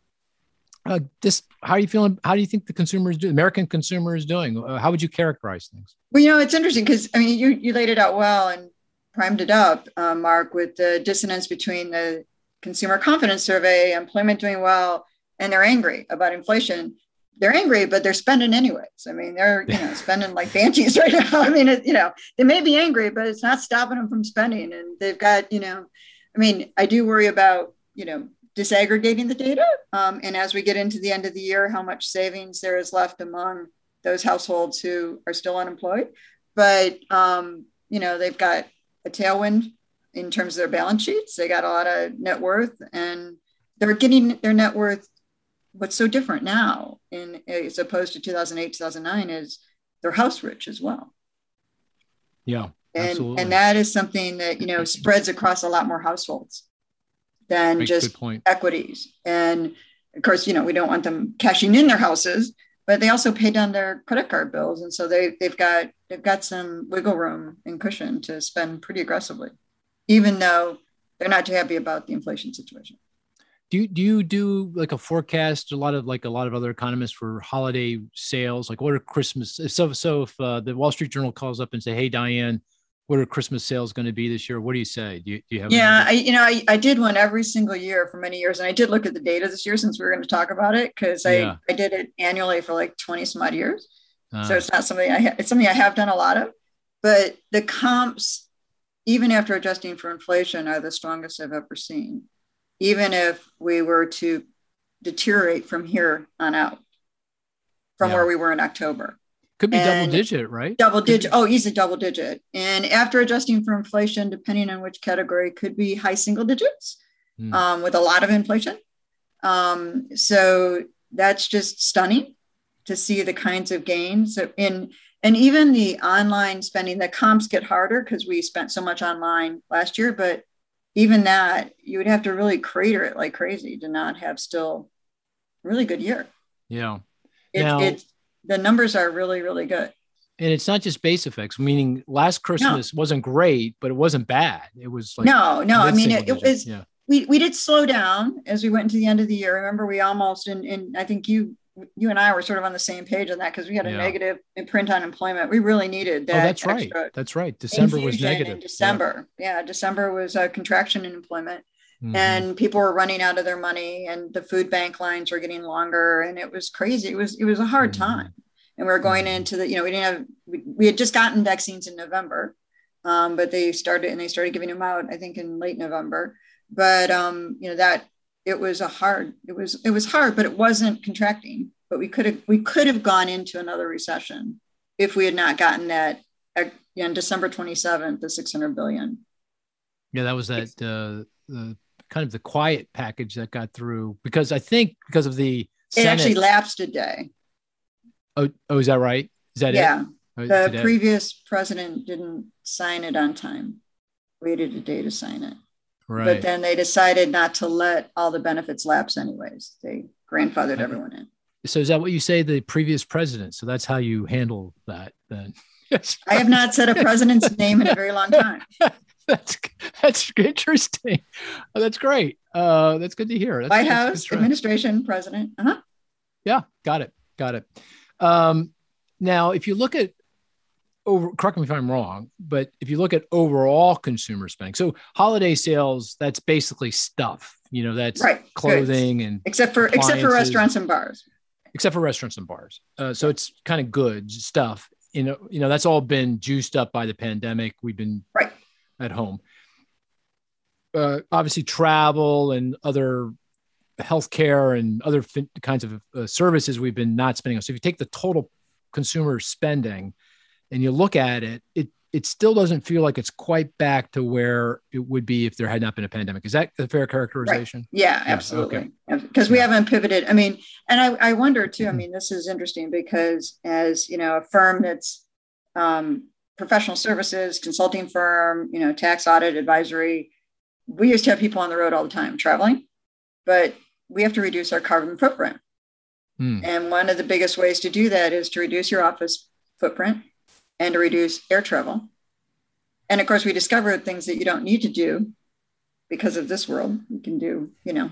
Uh, this, how are you feeling? How do you think the consumer is doing? American consumer is doing? Uh, how would you characterize things? Well, you know, it's interesting because I mean, you you laid it out well and primed it up, uh, Mark, with the dissonance between the consumer confidence survey, employment doing well, and they're angry about inflation they're angry, but they're spending anyways. I mean, they're you know spending like banshees right now. I mean, it, you know, they may be angry, but it's not stopping them from spending. And they've got you know, I mean, I do worry about you know disaggregating the data, um, and as we get into the end of the year, how much savings there is left among those households who are still unemployed, but um, you know they've got a tailwind in terms of their balance sheets. They got a lot of net worth, and they're getting their net worth. What's so different now, in as opposed to 2008, 2009, is they're house rich as well. Yeah, and absolutely. and that is something that you know spreads across a lot more households than just equities. And of course, you know, we don't want them cashing in their houses, but they also pay down their credit card bills. And so they they've got they've got some wiggle room and cushion to spend pretty aggressively, even though they're not too happy about the inflation situation. Do you, do you do like a forecast? A lot of like a lot of other economists for holiday sales. Like, what are Christmas? So, so if uh, the Wall Street Journal calls up and say, "Hey, Diane, what are Christmas sales going to be this year?" What do you say? Do you, do you have? Yeah. I you know I, I did one every single year for many years, and I did look at the data this year since we were going to talk about it because I Yeah. I did it annually for like twenty some odd years. Uh, so it's not something I ha- it's something I have done a lot of, but the comps, even after adjusting for inflation, are the strongest I've ever seen. Even if we were to deteriorate from here on out, from Yeah. where we were in October, could be double digit, right? double digit. Oh, easy double digit. And after adjusting for inflation, depending on which category, could be high single digits Hmm. um, with a lot of inflation. Um, so that's just stunning to see the kinds of gains in and even the online spending the comps get harder because we spent so much online last year but even that you would have to really crater it like crazy to not have still a really good year Yeah, it, Now- it's the numbers are really really good and it's not just base effects. Meaning, last Christmas wasn't great, but it wasn't bad. It was like no no i mean it, it was yeah, we, we did slow down as we went into the end of the year. Remember, we almost and, and I think you you and I were sort of on the same page on that because we had a Yeah. negative print on employment. We really needed that. oh, that. that's right. That's right. December was negative. December, yeah. December was a contraction in employment, Yeah. Mhm. and people were running out of their money, and the food bank lines were getting longer, and it was crazy. It was it was a hard Mhm. time, and we were going Mhm. into the you know we didn't have we, we had just gotten vaccines in November, um, but they started and they started giving them out I think in late November, but um, you know that it was a hard it was it was hard, but it wasn't contracting. But we could have we could have gone into another recession if we had not gotten that uh, on December 27th, the 600 billion. Yeah, that was that uh, the kind of the quiet package that got through because I think because of the It actually lapsed a day. oh, oh, is that right? Is that Yeah. it? Oh, The previous president didn't sign it on time, waited a day to sign it. Right. But then they decided not to let all the benefits lapse, anyways. They grandfathered Okay. everyone in. so is that what you say? The previous president. So that's how you handle that then. Yes. I have not said a president's name in a very long time. that's that's interesting. Oh, that's great. Uh, that's good to hear. That's, White that's a good House, administration, president. Uh-huh. Yeah, got it. Got it. Um, now, if you look at over, correct me if I'm wrong, but if you look at overall consumer spending, so holiday sales, that's basically stuff. You know, that's Right. goods. clothing and Except for except for restaurants and bars. except for restaurants and bars. Uh, so it's kind of goods stuff. You know, you know that's all been juiced up by the pandemic. We've been Right. at home. Uh, obviously, travel and other healthcare and other fin- kinds of uh, services we've been not spending on. So if you take the total consumer spending and you look at it, it it still doesn't feel like it's quite back to where it would be if there had not been a pandemic. Is that a fair characterization? Yeah, Yeah, absolutely. Because we haven't pivoted. I mean, and I, I wonder too, I mean, this is interesting because as, you know, a firm that's um, professional services, consulting firm, you know, tax audit advisory, we used to have people on the road all the time traveling, but we have to reduce our carbon footprint. Hmm. And one of the biggest ways to do that is to reduce your office footprint and to reduce air travel. And of course, we discovered things that you don't need to do because of this world. You can do, you know,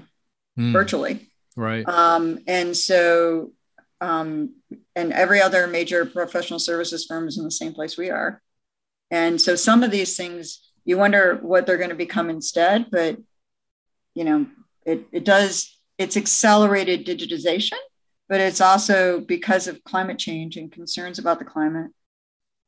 Hmm. virtually. Right. Um, and so, um, and every other major professional services firm is in the same place we are. And so some of these things, you wonder what they're going to become instead, but you know, it, it does, it's accelerated digitization, but it's also because of climate change and concerns about the climate.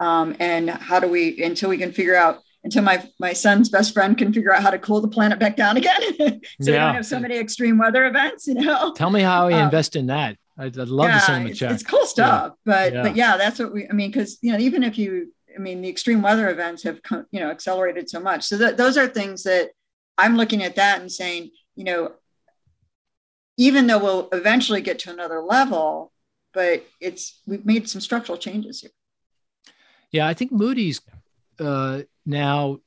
Um, and how do we, until we can figure out, until my, my son's best friend can figure out how to cool the planet back down again. so we don't have so many extreme weather events, you know? Tell me how we Um, invest in that. I'd, I'd love yeah, to send him a it's, check. it's cool stuff, but Yeah. but yeah, that's what we. I mean, because you know, even if you, I mean, the extreme weather events have co- you know accelerated so much. So that those are things that I'm looking at that and saying, you know, even though we'll eventually get to another level, but it's we've made some structural changes here. Yeah, I think Moody's uh, now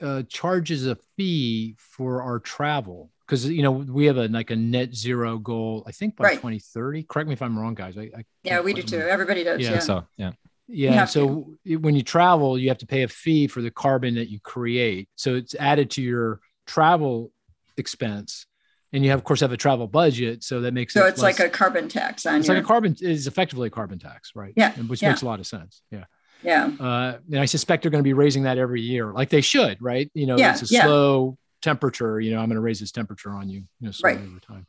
uh, charges a fee for our travel because you know we have a like a net zero goal. I think by Right. 2030. Correct me if I'm wrong, guys. I, I Yeah, we do too. remember. Everybody does. Yeah, Yeah. So yeah. Yeah. So it- when you travel, you have to pay a fee for the carbon that you create. So it's added to your travel expense, and you have, of course, have a travel budget. So that makes sense. So it it's like a carbon tax on you. it's your, like a carbon is effectively a carbon tax, right? Yeah, And which yeah. makes a lot of sense. Yeah. Yeah. Uh, and I suspect they're going to be raising that every year, like they should, right? You know, Yeah, it's a yeah. slow temperature. You know, I'm going to raise this temperature on you, you know, Right. over time.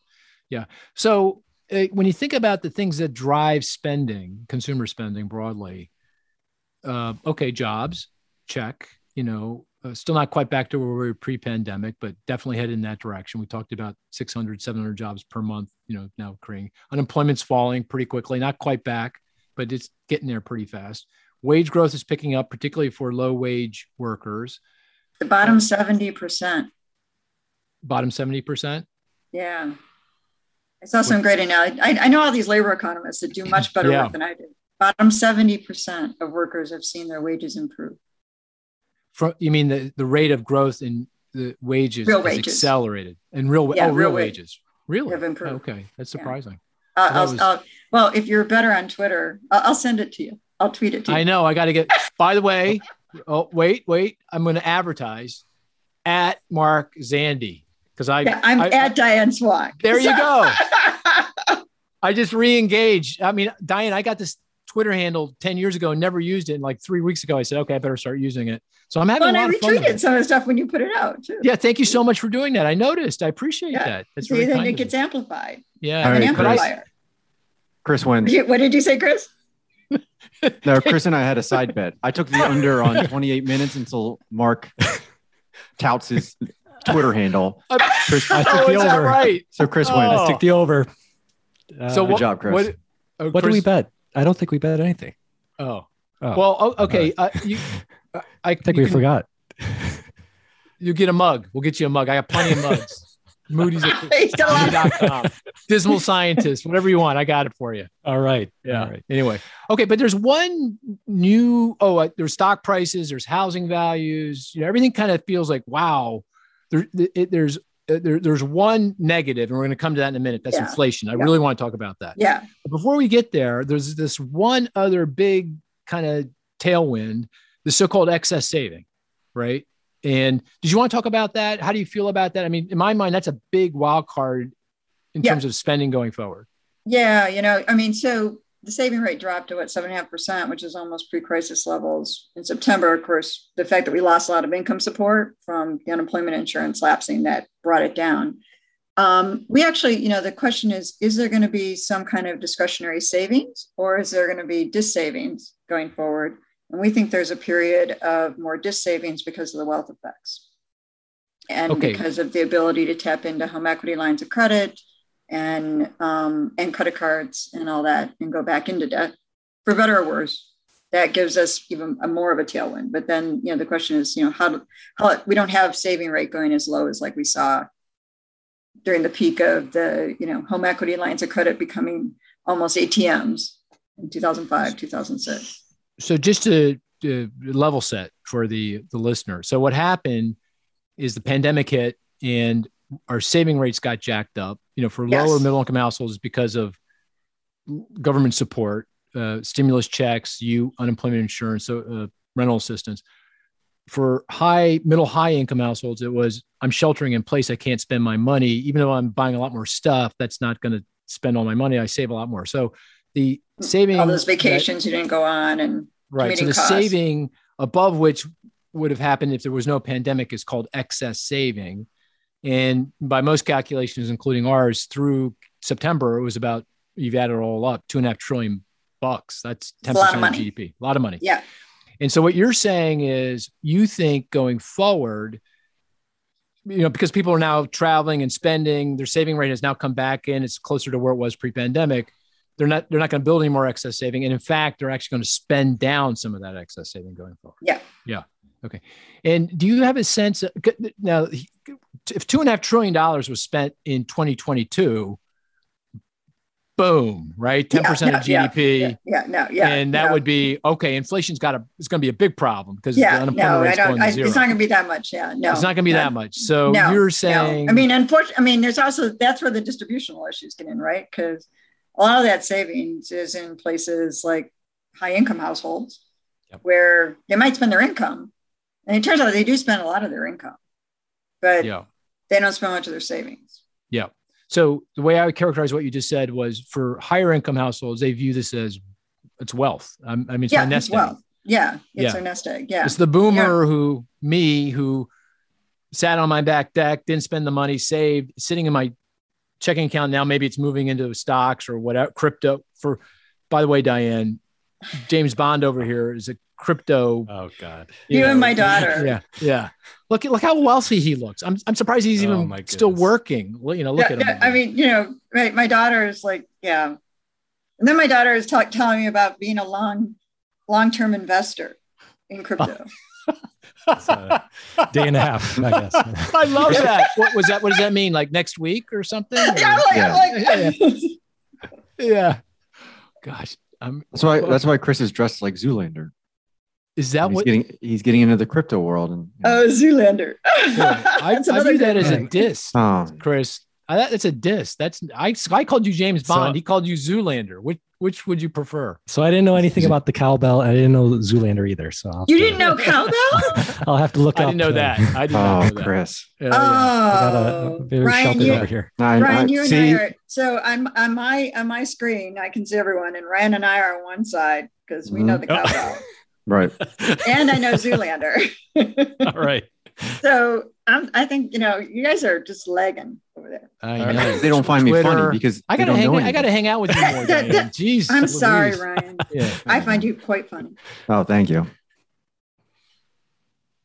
Yeah. So uh, when you think about the things that drive spending, consumer spending broadly, uh, okay, jobs, check. You know, uh, still not quite back to where we were pre-pandemic, but definitely headed in that direction. We talked about 600, 700 jobs per month. You know, now creating unemployment's falling pretty quickly, not quite back, but it's getting there pretty fast. Wage growth is picking up, particularly for low wage workers. The bottom seventy percent. Bottom 70%. Yeah. I saw some great analysis. I, I know all these labor economists that do much better Yeah. work than I do. Bottom 70% of workers have seen their wages improve. From, you mean the, the rate of growth in the wages Real wages. accelerated and real, Yeah, oh, real, real wages. Really? Have improved. Okay. That's Yeah. surprising. Uh, That I'll, was- I'll, well, if you're better on Twitter, I'll, I'll send it to you. I'll tweet it to you. I know. I got to get. By the way, oh wait, wait. I'm going to advertise at Mark Zandi because I, Yeah, I'm I- at Diane Swonk. There you go. I just re-engaged. I mean, Diane, I got this Twitter handle ten years ago and never used it. And like three weeks ago, I said, okay, I better start using it. So I'm having well, and a I lot of fun. with retweeted some of the stuff when you put it out too. Yeah, thank you so much for doing that. I noticed. I appreciate Yeah. that. That's See, very then kind it gets you. amplified. Yeah, All An right, Chris. amplifier. Chris wins. What did you say, Chris? No, Chris and I had a side bet. I took the under on 28 minutes until Mark touts his Twitter handle. Chris, I took oh, the is that over. right? So Chris Oh. wins. I took the over. Uh, So Good job, Chris. What, oh, what did we bet? I don't think we bet anything. Oh, Oh, well, oh, okay. Uh, you, I, I think you we can- forgot. You get a mug. We'll get you a mug. I got plenty of mugs. Moody's at He's still on. Moody.com. Dismal scientist, whatever you want, I got it for you. All right. Yeah. All right. Anyway, okay, but there's one new. Oh, uh, there's stock prices. There's housing values. You know, everything kind of feels like wow. There, it, there's uh, there, there's one negative, and we're going to come to that in a minute. That's Yeah. inflation. I Yeah. really want to talk about that. Yeah. But before we get there, there's this one other big kind of tailwind, the so-called excess saving, right? And did you want to talk about that? How do you feel about that? I mean, in my mind, that's a big wild card in Yeah. terms of spending going forward. Yeah, you know, I mean, so the saving rate dropped to what seven and a half percent, which is almost pre-crisis levels in September. Of course, the fact that we lost a lot of income support from the unemployment insurance lapsing that brought it down. Um, we actually, you know, the question is: Is there going to be some kind of discretionary savings, or is there going to be dis-savings going forward? And we think there's a period of more dis-savings because of the wealth effects, and Okay. because of the ability to tap into home equity lines of credit and um, and credit cards and all that and go back into debt for better or worse that gives us even a more of a tailwind. But then you know the question is you know how do, how we don't have saving rate going as low as like we saw during the peak of the you know home equity lines of credit becoming almost atms in 2005 2006 so just to, to level set for the the listener. So what happened is the pandemic hit and our saving rates got jacked up you know for Yes. lower middle income households because of government support uh, stimulus checks you unemployment insurance so uh, rental assistance. For high middle high income households it was i'm sheltering in place. I can't spend my money. Even though i'm buying a lot more stuff that's not going to spend all my money. I save a lot more. So the hmm. saving all those that- vacations you didn't go on and Right. So the costs. saving above which would have happened if there was no pandemic is called excess saving. And by most calculations, including ours, through September, it was about you've added it all up, two and a half trillion bucks. That's a 10% lot of. GDP. A lot of money. yeah And so what you're saying is you think going forward, you know, because people are now traveling and spending, their saving rate has now come back in. It's closer to where it was pre-pandemic. They're not they're not going to build any more excess saving, and in fact, they're actually going to spend down some of that excess saving going forward. Yeah. Yeah. Okay. And do you have a sense of, now if two and a half trillion dollars was spent in 2022? Boom, right? 10% yeah, of GDP. Yeah, yeah, no, yeah. And that no. would be okay. Inflation's got a, it's going to be a big problem because yeah, the unemployment no, I rate's don't, going I, zero. it's not going to be that much. Yeah, no, it's not going to be no, that much. So no, you're no. saying, I mean, unfortunately, I mean, there's also that's where the distributional issues get in, right? Because a lot of that savings is in places like high income households Yep. where they might spend their income. And it turns out they do spend a lot of their income, but yeah. they don't spend much of their savings. Yeah. So the way I would characterize what you just said was for higher income households, they view this as it's wealth. I mean, it's yeah, my nest it's wealth. egg. Yeah, it's Yeah. their nest egg. Yeah. It's the boomer who, me, who sat on my back deck, didn't spend the money, saved, sitting in my checking account. Now maybe it's moving into stocks or whatever, crypto. For, by the way, Diane, James Bond over here is a crypto. Oh God. You and my daughter. Yeah, yeah. Look, at look how wealthy he looks. I'm, I'm surprised he's Oh, even my still working. Well, You know, look Yeah, at him. yeah, I mean, you know, right. My daughter is like, yeah. And then my daughter is talk, telling me about being a long, long-term investor in crypto. It's a day and a half, I guess. I love that. What was that? What does that mean? Like next week or something? Or- yeah, like, Yeah. like yeah. Gosh, I'm. That's why that's why Chris is dressed like Zoolander. Is that he's what? getting he's getting into the crypto world and you know. oh, Zoolander. I, That's I view that as a thing. diss, oh, Chris. I, that, that's a diss. That's I. I called you James So- Bond. he called you Zoolander. Which which would you prefer? So I didn't know anything about the cowbell. I didn't know Zoolander either. So I'll You to- didn't know cowbell? I'll have to look up. I up. didn't know that. I did not oh know that. Chris. Yeah, yeah. I got a Oh, very Ryan, you, over here. I, I, Ryan, you and see, I are so I'm on my on my screen. I can see everyone, and Ryan and I are on one side because we know the Mhm. cowbell, right. and I know Zoolander. All right. so I'm, I think you know you guys are just lagging over there. I know. They don't find me funny because I gotta don't hang. know I gotta hang out with you more. That- Diane. that- Jeez. I'm sorry, Ryan. Yeah. I find you quite funny. Oh, thank you.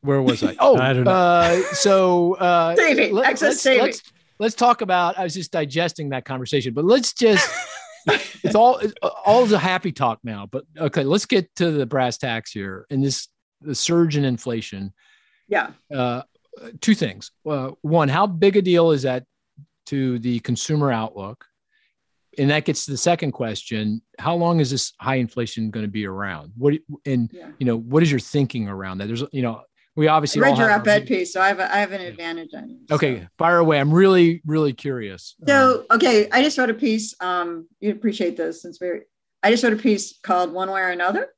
Where was I? Oh, I don't know. Uh, so uh, Saving, excess let's, saving. Let's, let's talk about. I was just digesting that conversation, but let's just. it's all it's all the happy talk now. But okay, let's get to the brass tacks here. And this the surge in inflation. Yeah. Uh, two things. Uh, one, how big a deal is that to the consumer outlook? And that gets to the second question: How long is this high inflation going to be around? What and Yeah. you know what is your thinking around that? There's you know we I obviously read your op-ed piece, so I have a, I have an advantage on you. so. Okay, fire away. I'm really, really curious. So okay, I just wrote a piece. Um, you'd appreciate this since we're. I just wrote a piece called "One Way or Another,"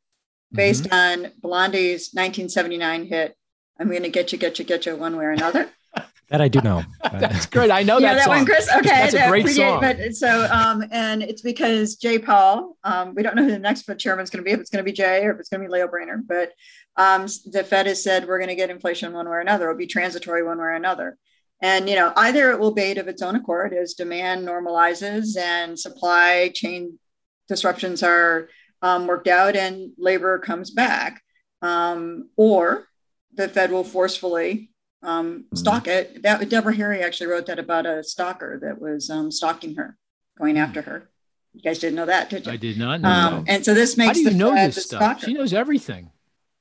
based Mm-hmm. on Blondie's 1979 hit. I'm going to get you, get you, get you, one way or another. That I do know. that's great. I know yeah, that, that song. one, Chris. Okay, That's a that great predate- song. But so, um, and it's because Jay Powell. Um, we don't know who the next chairman is going to be. If it's going to be Jay or if it's going to be Lael Brainard, but um, the Fed has said we're going to get inflation one way or another. It'll be transitory one way or another. And you know, either it will abate of its own accord as demand normalizes and supply chain disruptions are um, worked out and labor comes back, um, or the Fed will forcefully um, stalk it. That Deborah Harry actually wrote that about a stalker that was um, stalking her, going after her. You guys didn't know that, did you? I did not know. Um, that. and so this makes How do you the know Fed this the stuff? stalker. She knows everything.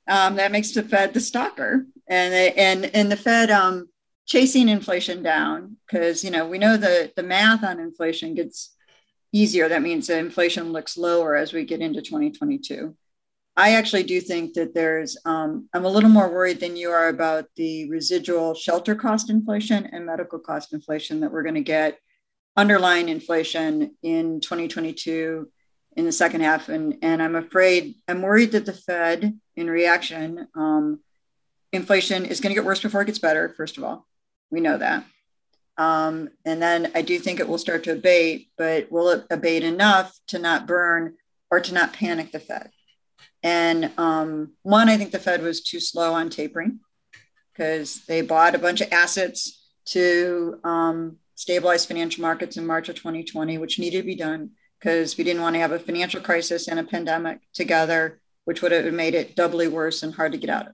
Um, that makes the Fed the stalker, and they, and and the Fed um, chasing inflation down because you know we know the the math on inflation gets easier. That means the inflation looks lower as we get into 2022. I actually do think that there's, um, I'm a little more worried than you are about the residual shelter cost inflation and medical cost inflation that we're going to get underlying inflation in 2022 in the second half. And, and I'm afraid, I'm worried that the Fed, in reaction, um, inflation is going to get worse before it gets better, first of all. We know that. Um, and then I do think it will start to abate, but will it abate enough to not burn or to not panic the Fed? And um, one, I think the Fed was too slow on tapering because they bought a bunch of assets to um, stabilize financial markets in March of 2020, which needed to be done because we didn't want to have a financial crisis and a pandemic together, which would have made it doubly worse and hard to get out of.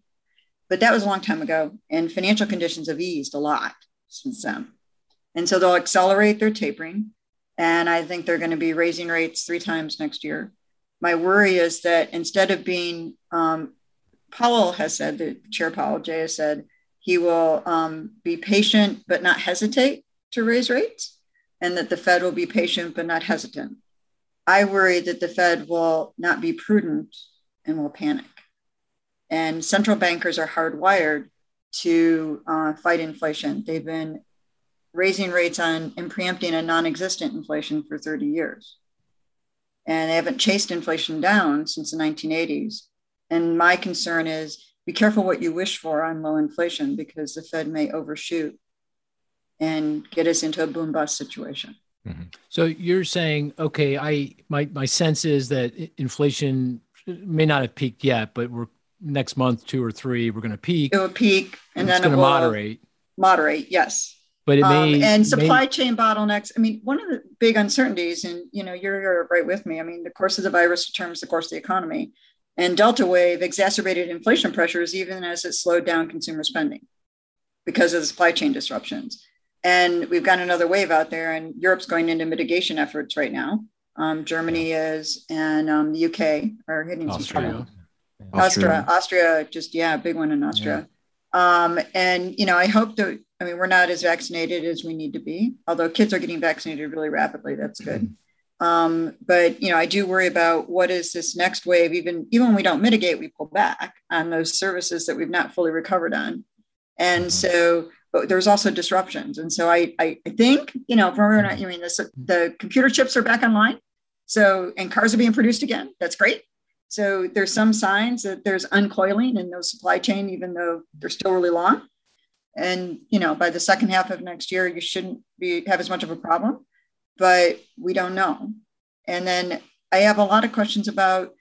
But that was a long time ago, and financial conditions have eased a lot since then. And so they'll accelerate their tapering. And I think they're going to be raising rates three times next year. My worry is that instead of being, um, Powell has said, that Chair Powell, Jay has said, he will um, be patient but not hesitate to raise rates, and that the Fed will be patient but not hesitant. I worry that the Fed will not be prudent and will panic. And central bankers are hardwired to uh, fight inflation. They've been raising rates on and preempting a non existent inflation for 30 years. And they haven't chased inflation down since the 1980s. And my concern is be careful what you wish for on low inflation because the Fed may overshoot and get us into a boom bust situation. Mm-hmm. So you're saying, okay, I my my sense is that inflation may not have peaked yet, but we're next month, two or three, we're going to peak. It will peak, and, and then it's going to moderate. Moderate, yes. But it may um, and supply may... chain bottlenecks. I mean, one of the big uncertainties, and you know, you're, you're right with me. I mean, the course of the virus determines the course of the economy, and Delta wave exacerbated inflation pressures even as it slowed down consumer spending because of the supply chain disruptions. And we've got another wave out there, and Europe's going into mitigation efforts right now. Um, Germany is, and um, the UK are hitting Austria. some trouble. Austria. Austria, just yeah, big one in Austria. Yeah. Um, and you know, I hope that I mean we're not as vaccinated as we need to be. Although kids are getting vaccinated really rapidly, that's good. Mm-hmm. Um, but you know, I do worry about what is this next wave. Even even when we don't mitigate, we pull back on those services that we've not fully recovered on. And mm-hmm. so but there's also disruptions. And so I, I, I think, you know, from not, I mean, the, the computer chips are back online. So, and cars are being produced again. That's great. So there's some signs that there's uncoiling in those supply chain, even though they're still really long. And, you know, by the second half of next year, you shouldn't be have as much of a problem, but we don't know. And then I have a lot of questions about,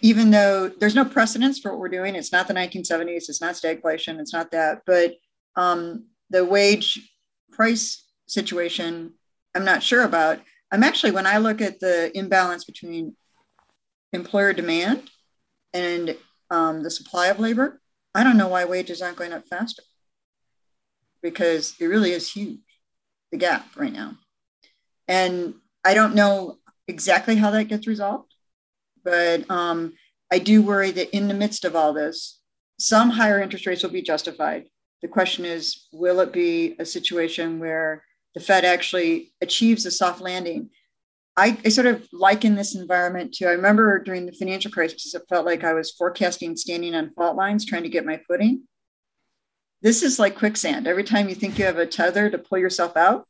even though there's no precedence for what we're doing, it's not the 1970s, it's not stagflation, it's not that, but um, the wage price situation, I'm not sure about. I'm actually, when I look at the imbalance between employer demand and um, the supply of labor, I don't know why wages aren't going up faster because it really is huge, the gap right now. And I don't know exactly how that gets resolved, but um, I do worry that in the midst of all this, some higher interest rates will be justified the question is, will it be a situation where the Fed actually achieves a soft landing? I, I, sort of liken this environment to I remember during the financial crisis, it felt like I was forecasting standing on fault lines, trying to get my footing. This is like quicksand. Every time you think you have a tether to pull yourself out,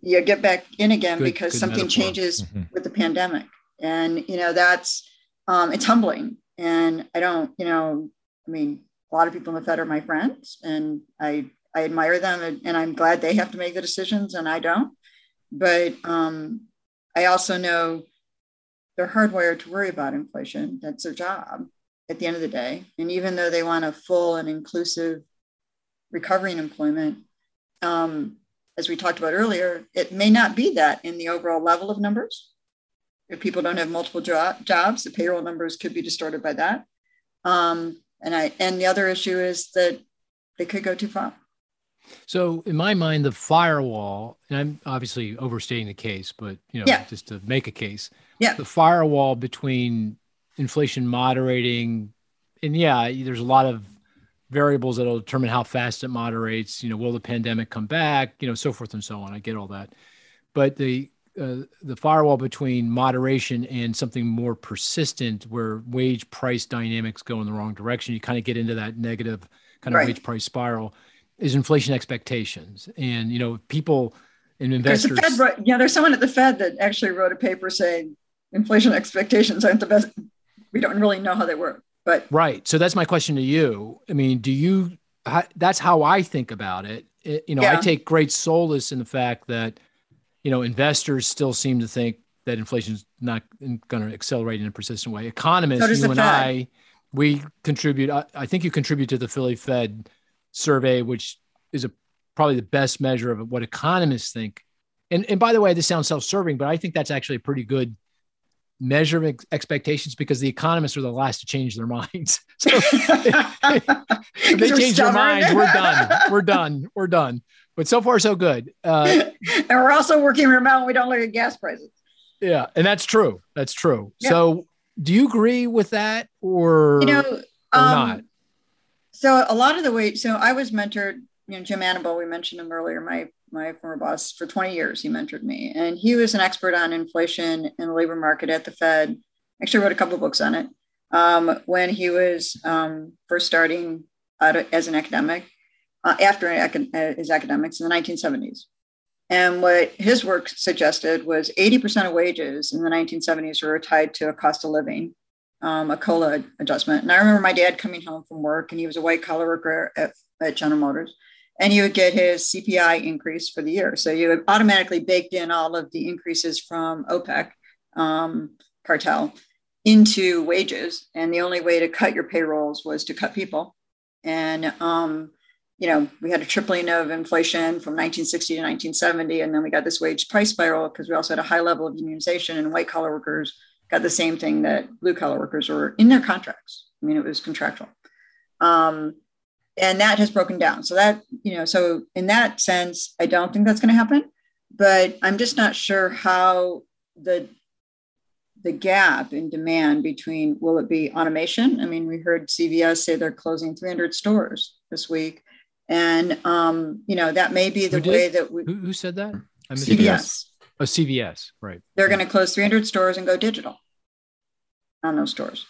you get back in again good, because good something metaphor. changes mm-hmm. with the pandemic. And, you know, that's, um, it's humbling. And I don't, you know, I mean, a lot of people in the Fed are my friends, and I I admire them, and I'm glad they have to make the decisions, and I don't. But um, I also know they're hardwired to worry about inflation. That's their job at the end of the day. And even though they want a full and inclusive recovery in employment, um, as we talked about earlier, it may not be that in the overall level of numbers. If people don't have multiple jo- jobs, the payroll numbers could be distorted by that. Um, and I and the other issue is that they could go too far. So in my mind, the firewall, and I'm obviously overstating the case, but you know, yeah. just to make a case, yeah, the firewall between inflation moderating, and yeah, there's a lot of variables that'll determine how fast it moderates. You know, will the pandemic come back? You know, so forth and so on. I get all that, but the uh, the firewall between moderation and something more persistent where wage price dynamics go in the wrong direction you kind of get into that negative kind of right. wage price spiral is inflation expectations and you know people and investors there's Fed, yeah there's someone at the fed that actually wrote a paper saying inflation expectations aren't the best we don't really know how they work but right so that's my question to you i mean do you that's how i think about it, it you know yeah. i take great solace in the fact that you know, investors still seem to think that inflation is not going to accelerate in a persistent way. Economists, so you and Fed. I, we contribute. I, I, think you contribute to the Philly Fed survey, which is a probably the best measure of what economists think. And and by the way, this sounds self-serving, but I think that's actually a pretty good measure ex- expectations because the economists are the last to change their minds. So if they change their minds, we're done. We're done. We're done. But so far, so good. Uh, and we're also working remote. We don't look at gas prices. yeah, and that's true. That's true. Yeah. So, do you agree with that, or You know, or um, not? So a lot of the way, so I was mentored, you know, Jim Annable, we mentioned him earlier, my my former boss for 20 years, he mentored me. And he was an expert on inflation and the labor market at the Fed. Actually wrote a couple books on it. Um, when he was um, first starting as an academic, uh, after uh, his academics in the 1970s. And what his work suggested was 80% of wages in the 1970s were tied to a cost of living um, a COLA adjustment. And I remember my dad coming home from work and he was a white collar worker at, at General Motors. And you would get his CPI increase for the year. So you had automatically baked in all of the increases from OPEC um, cartel into wages. And the only way to cut your payrolls was to cut people. And, um, you know, we had a tripling of inflation from 1960 to 1970. And then we got this wage price spiral because we also had a high level of unionization and white collar workers got the same thing that blue collar workers were in their contracts. I mean, it was contractual. Um, and that has broken down. So that, you know, so in that sense, I don't think that's going to happen, but I'm just not sure how the the gap in demand between will it be automation? I mean, we heard CVS say they're closing 300 stores this week. And um, you know, that may be the way that we Who, who said that? I missed CVS. Oh, CVS. Right. they're going to close 300 stores and go digital on those stores.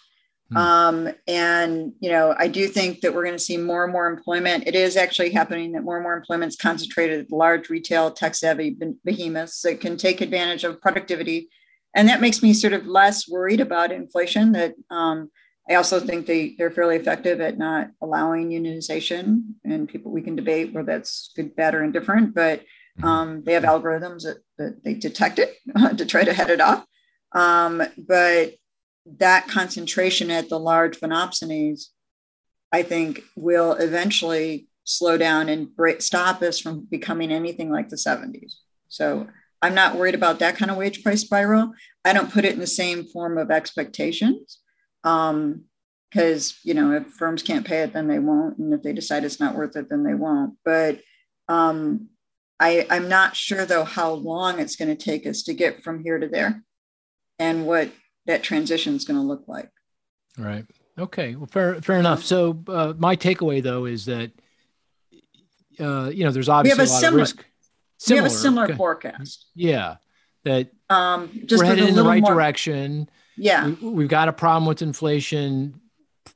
Hmm. Um, and you know, I do think that we're going to see more and more employment. It is actually happening that more and more employment is concentrated at large retail, tech-savvy behemoths that can take advantage of productivity, and that makes me sort of less worried about inflation. That um, I also think they they're fairly effective at not allowing unionization, and people we can debate whether that's good, bad, or indifferent, but Mhm. um, they have algorithms that, that they detect it to try to head it off. Um, but that concentration at the large monopsonies, I think, will eventually slow down and break, stop us from becoming anything like the 70s. So I'm not worried about that kind of wage price spiral. I don't put it in the same form of expectations. Um, because you know if firms can't pay it then they won't and if they decide it's not worth it then they won't but um, I, I'm not sure though how long it's going to take us to get from here to there and what that transition is going to look like. Right. Okay. Well, fair, fair enough. So uh, my takeaway though is that, uh, you know, there's obviously we a a, lot similar- of risk. we have a similar okay. forecast. Yeah. That Um, just we're headed a in the right more- direction. Yeah. We, we've got a problem with inflation,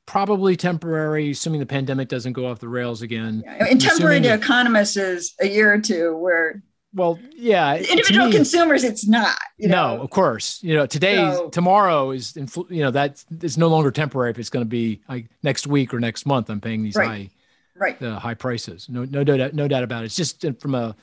probably temporary, assuming the pandemic doesn't go off the rails again. yeah. And temporary to economists is a year or two where Well, yeah. individual me- consumers, it's not. You no, know? of course. You know, today, So- tomorrow is, infl- you know, that is no longer temporary. If it's going to be like next week or next month, I'm paying these Right. high, Right. uh, high prices. No, no doubt, no doubt about it. It's just from a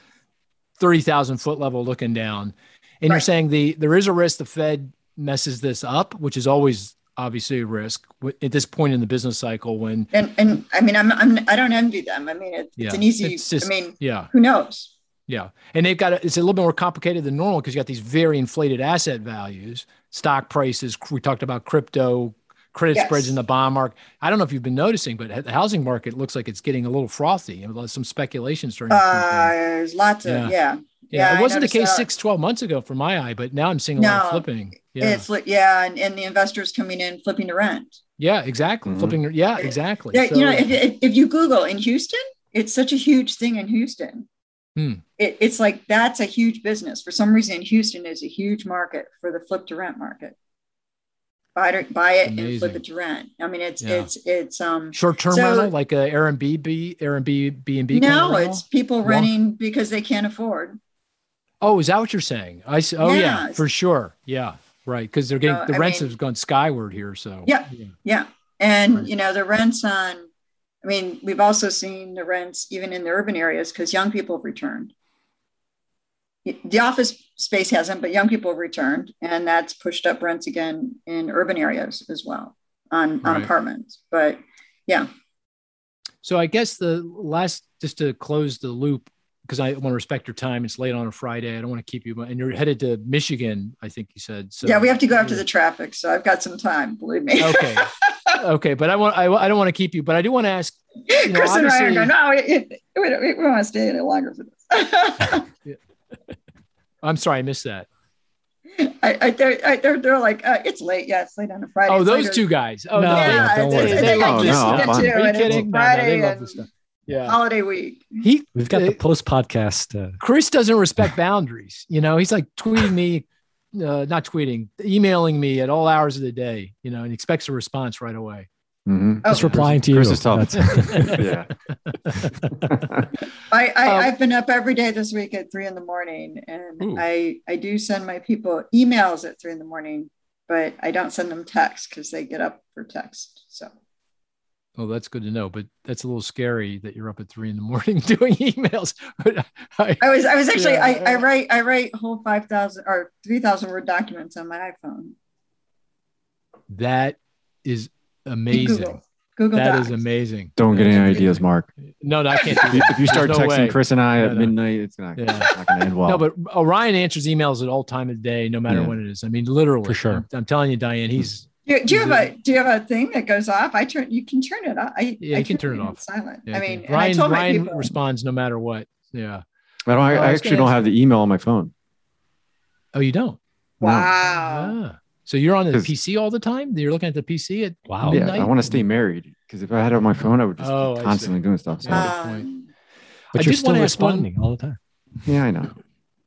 thirty thousand foot level looking down, and you're saying the there is a risk the Fed messes this up, which is always obviously a risk at this point in the business cycle. When And and I mean, I'm, I'm I don't envy them. I mean, it, Yeah. it's an easy. It's just- I mean, yeah, who knows? Yeah. And they've got a, it's a little bit more complicated than normal because you got these very inflated asset values, stock prices. We talked about crypto, credit Yes. spreads in the bond market. I don't know if you've been noticing, but the housing market looks like it's getting a little frothy. You some speculation starting to. Uh, there's lots of Yeah. yeah. Yeah, yeah, it wasn't the case that. six, 12 months ago from my eye, but now I'm seeing a lot of flipping. Yeah. It's yeah, and, and the investors coming in flipping to rent. yeah, exactly. Mhm. Flipping. Yeah, exactly. Yeah, So- you know, if, if, if you Google in Houston, it's such a huge thing in Houston. Hmm. It, it's like that's a huge business. For some reason, Houston is a huge market for the flip to rent market. Buy it, buy it, and flip it to rent. I mean, it's Yeah. it's it's um. short-term So- rental, like a Airbnb, Airbnb, B and B. No, it's people Long- renting because they can't afford. Oh, is that what you're saying? I see. Oh, yeah, Yeah. for sure. Yeah, right. Because they're getting No, the I rents mean- have gone skyward here. So Yeah. Yeah, and Right. you know the rents on. I mean, we've also seen the rents even in the urban areas because young people have returned. The office space hasn't, but young people have returned, and that's pushed up rents again in urban areas as well on, on apartments. But yeah, So I guess the last, just to close the loop because I want to respect your time. It's late on a Friday. I don't want to keep you, and you're headed to Michigan, I think you said. So yeah, we have to go after the traffic, so I've got some time. Believe me. Okay, okay, but I want I, I don't want to keep you, but I do want to ask. You know, Chris and Ryan go, no, it, it, we, don't, we want to stay any longer for this. I'm sorry, I missed that. I, I, they're, I, they're, they're like, uh, it's late. Yeah, it's late on a Friday. Oh, it's those later. two guys. Oh, No, no. yeah, don't it's, worry. it's, They they love like this this stuff. stuff I'm too. Are you and it's kidding? No, no, Friday they love and this stuff. Yeah. holiday week. He We've got the uh, post podcast. Uh, Chris doesn't respect boundaries. You know, he's like tweeting me, uh, not tweeting, emailing me at all hours of the day. You know, and he expects a response right away. Mhm. Oh, just replying to you. Chris is tough. Yeah. I, I Um, I've been up every day this week at three in the morning, and Ooh. I I do send my people emails at three in the morning, but I don't send them text because they get up for text. So Oh, that's good to know. But that's a little scary that you're up at three in the morning doing emails. But I, I was I was actually Yeah. I, I write I write whole five thousand or three thousand word documents on my iPhone. that is amazing. Google Google That Docs. is amazing. Don't get any ideas, Mark. No, no, I can't. If Do you, that. if you start There's no texting way. Chris and I No, at no. midnight, it's not, Yeah. not going to end well. No, but Orion answers emails at all time of the day, no matter Yeah. when it is. I mean, literally. For sure. I'm, I'm telling you, Diane, he's mm. Do, do you have a do you have a thing that goes off? I turn you can turn it off. I, Yeah, I you can turn it off. silent. yeah, I mean, and I Ryan, told Ryan people, responds no matter what. Yeah. I, don't, I, Oh, I I actually don't ask- have the email on my phone. Oh, you don't? No. wow. Ah. So you're on the PC all the time? You're looking at the PC at wow. yeah, midnight? I want to stay married because if I had it on my phone, I would just Oh, be constantly doing stuff. So, Yeah. yeah, point. Um, But I you're did still wanna one- responding all the time. Yeah, I know.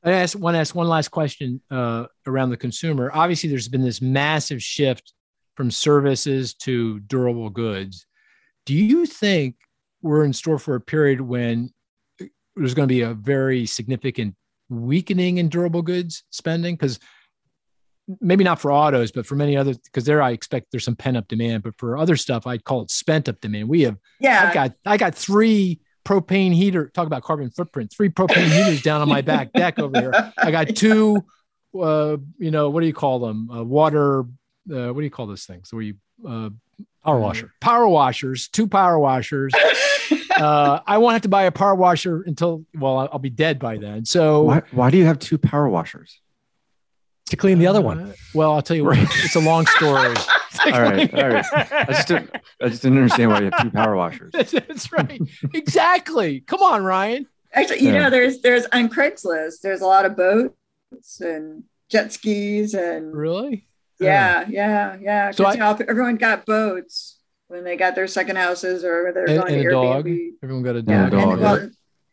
I asked, want to ask one last question uh, around the consumer. Obviously, there's been this massive shift from services to durable goods. Do you think we're in store for a period when there's going to be a very significant weakening in durable goods spending? Because maybe not for autos, but for many other, because there I expect there's some pent up demand. But for other stuff, I'd call it spent up demand. We have yeah. I've got I got three propane heater. Talk about carbon footprint. Three propane heaters down on my back deck over here. I got two. Uh, you know what do you call them? Uh, water. Uh, what do you call those things? Where you uh, Power washer. Power washers. Two power washers. Uh, I won't have to buy a power washer until well, I'll, I'll be dead by then. So Why, why do you have two power washers? To clean the other one. Uh, well, I'll tell you what. It's a long story. All right, all right. I just didn't, I just didn't understand why you have two power washers. That's, that's right. Exactly. Come on, Ryan. Actually, you Yeah. know, there's there's on Craigslist, there's a lot of boats and jet skis and Really? Yeah, yeah, yeah. So 'Cause, I- you know, everyone got boats when they got their second houses or they're And, going and to a dog. Airbnb. Everyone got a dog. Yeah, dog, and, well,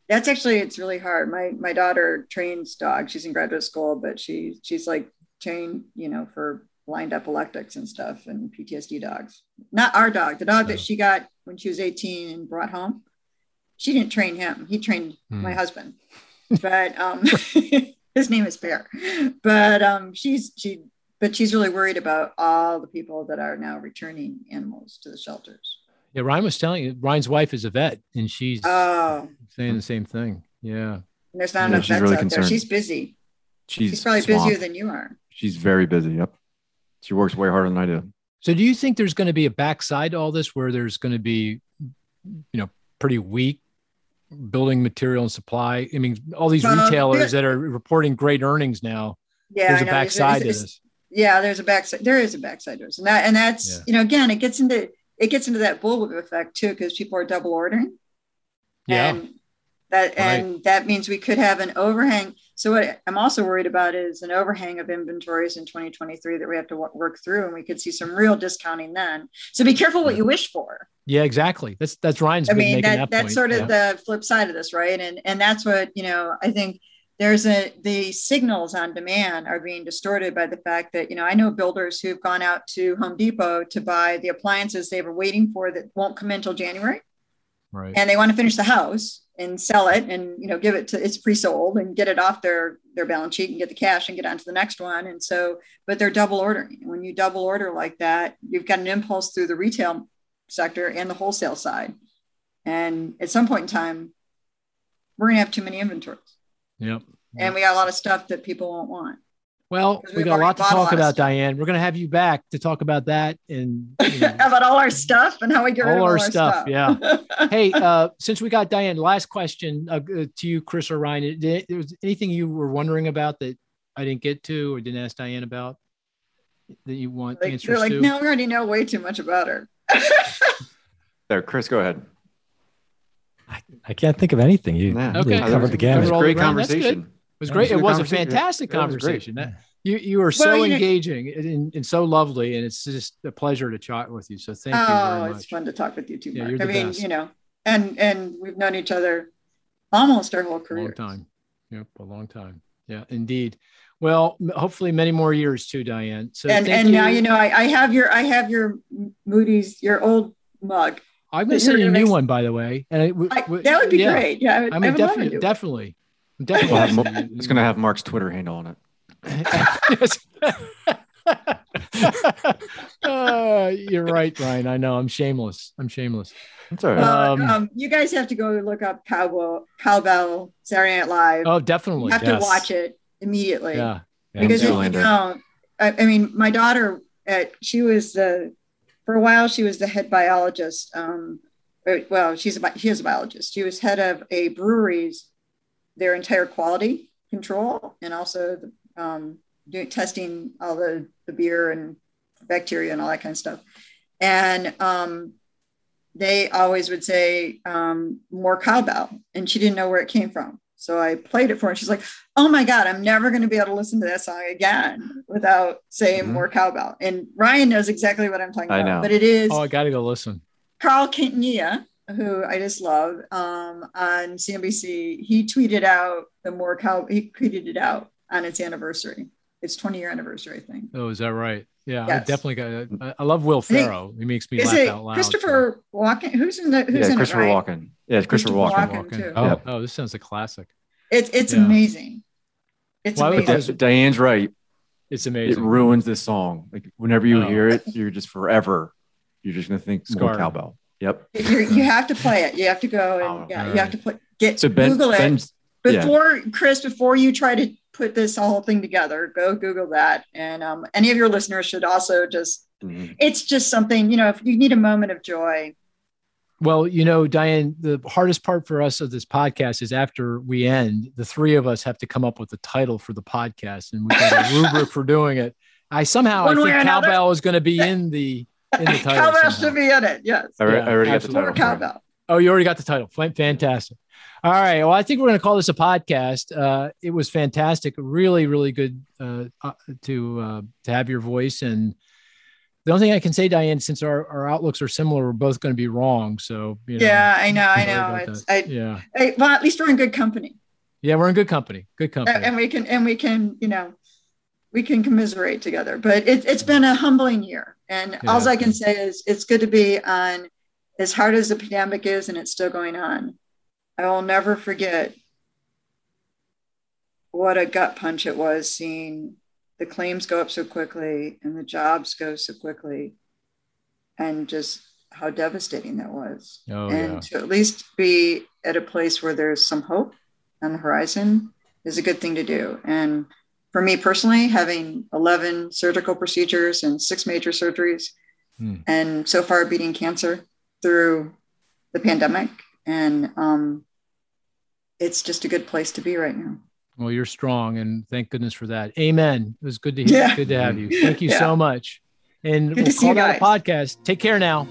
that's actually it's really hard. My my daughter trains dogs. She's in graduate school, but she she's like trained, you know, for blind epileptics and stuff and PTSD dogs. Not our dog, the dog No. that she got when she was 18 and brought home. She didn't train him. He trained Hmm. my husband. But um his name is Bear. But um she's she but she's really worried about all the people that are now returning animals to the shelters. Yeah, Ryan was telling you. Ryan's wife is a vet, and she's Oh, saying the same thing. Yeah. and there's not Yeah, enough she's vets really out there. concerned. She's busy. She's, She's probably swamped. busier than you are. She's very busy. Yep. She works way harder than I do. So, do you think there's going to be a backside to all this, where there's going to be, you know, pretty weak building material and supply? I mean, all these Well, retailers there- that are reporting great earnings now. Yeah, there's I a know. backside to It's- it's- this. Yeah, there's a backside. There is a backside to and that and that's Yeah. you know again it gets into it gets into that bullwhip effect too because people are double ordering. Yeah. And that and that means we could have an overhang. So what I'm also worried about is an overhang of inventories in 2023 that we have to work through, and we could see some real discounting then. So be careful what you wish for. Yeah, exactly. That's that's Ryan's I mean that that, that's point. sort of yeah. the flip side of this, right? And and that's what you know. I think there's a the signals on demand are being distorted by the fact that you know I know builders who've gone out to Home Depot to buy the appliances they were waiting for that won't come in until January, right. and they want to finish the house and sell it and you know give it to it's pre-sold and get it off their their balance sheet and get the cash and get on to the next one. And so but they're double ordering. When you double order like that you've got an impulse through the retail sector and the wholesale side. And at some point in time we're going to have too many inventories Yep. and we got a lot of stuff that people won't want Well, we got a lot to talk lot about. Diane. We're going to have you back to talk about that and you know, about all our stuff and how we get rid All of all our our stuff, stuff. yeah. hey, uh, since we got Diane, last question uh, uh, to you, Chris or Ryan. Did, there was anything you were wondering about that I didn't get to or didn't ask Diane about that you want like, answers they're like, to? no, we already know way too much about her. There, Chris, go ahead. I, I can't think of anything. You Yeah. really Okay. covered the gamut. It was a great the ground. That's good. conversation. It was great. it It was a was a good conversation. fantastic Yeah, it was great. conversation. That- You you were so Well, you engaging and, and so lovely, and it's just a pleasure to chat with you. So thank you oh, it's fun to talk with you too, Yeah, Mark. you're I mean, best. you know, and and we've known each other almost our whole A career. long time. Yep, a long time. Yeah, indeed. Well, hopefully many more years too, Diane. So and thank and now you know I, I have your I have your Moody's your old mug. I'm going to send you a new one, by the way. And it, w- I, w- that would be yeah. great. Yeah, I would, I I mean, would love to definitely, it. definitely, We'll definitely. have it's going to have Mark's Twitter handle on it. Uh, you're right, Brian. I know. I'm shameless. I'm shameless. That's all right. Uh, Um, um, you guys have to go look up Cowbell, Cowbell, Saturday Night Live. Oh, you definitely. have yes. to watch it immediately. Yeah. because if you don't, I, I mean, my daughter, at, she was the, for a while, she was the head biologist. Um, or- well, she's a, she is a biologist. She was head of a brewery's, their entire quality control and also the, um, doing testing all the, the beer and bacteria and all that kind of stuff. And um, they always would say um, more cowbell, and she didn't know where it came from. So I played it for her. And she's like, "Oh my god, I'm never going to be able to listen to that song again without saying Mhm. more cowbell." And Ryan knows exactly what I'm talking I about. know. But it is Oh, I got to go listen. Carl Quintanilla, who I just love, um, on CNBC. He tweeted out the more cow. He tweeted it out on its anniversary. Its 20 year anniversary, I think. Oh, is that right? Yeah, I definitely got. I, I love Will think- Ferrell. He makes me Is laugh it out loud. Christopher Walken? Who's in the? Who's yeah, in Christopher it? Right? Walken. Yeah, it's Christopher, Christopher Walken. Walken. too. Oh, Yeah. oh, this sounds a classic. It's it's Yeah. amazing. It's Why would But amazing. Di- Diane's right. It's amazing. It ruins this song. Like whenever you Oh. hear it, you're just forever. You're just gonna think more cowbell. Yep. You're, you have to play it. You have to go and Oh, yeah, all you have to put get So Ben, Google it Ben's, yeah. before Chris. Before you try to put this whole thing together, go Google that. And um, any of your listeners should also just. Mhm. It's just something you know. If you need a moment of joy, Well, you know, Diane, the hardest part for us of this podcast is after we end, the three of us have to come up with a title for the podcast, and we've got a rubric for doing it. I somehow One I think or another. cowbell is going to be in the in the title. cowbell somehow. should be in it. Yes, I, already- Yeah, I already got the title. cowbell. Oh, you already got the title. Fantastic. All right. Well, I think we're going to call this a podcast. Uh, it was fantastic. Really, really good uh, uh, to uh, to have your voice. And the only thing I can say, Diane, since our, our outlooks are similar, we're both going to be wrong. So you know, yeah, I know. I know. It's. I, yeah, I, well, at least we're in good company, yeah, we're in good company. Good company. and we can and we can you know we can commiserate together. But it, it's been a humbling year, and It all I can say is it's good to be on. As hard as the pandemic is, and it's still going on, I will never forget what a gut punch it was seeing the claims go up so quickly and the jobs go so quickly, and just how devastating that was. oh and yeah. to at least be at a place where there's some hope on the horizon is a good thing to do. And for me personally, having 11 surgical procedures and six major surgeries, Hmm. and so far beating cancer through the pandemic, and um, it's just a good place to be right now. Well, you're strong, and thank goodness for that. Amen. It was good to hear. Yeah. Good to have you. Thank you Yeah. so much. And Good we'll call that a podcast. Take care now.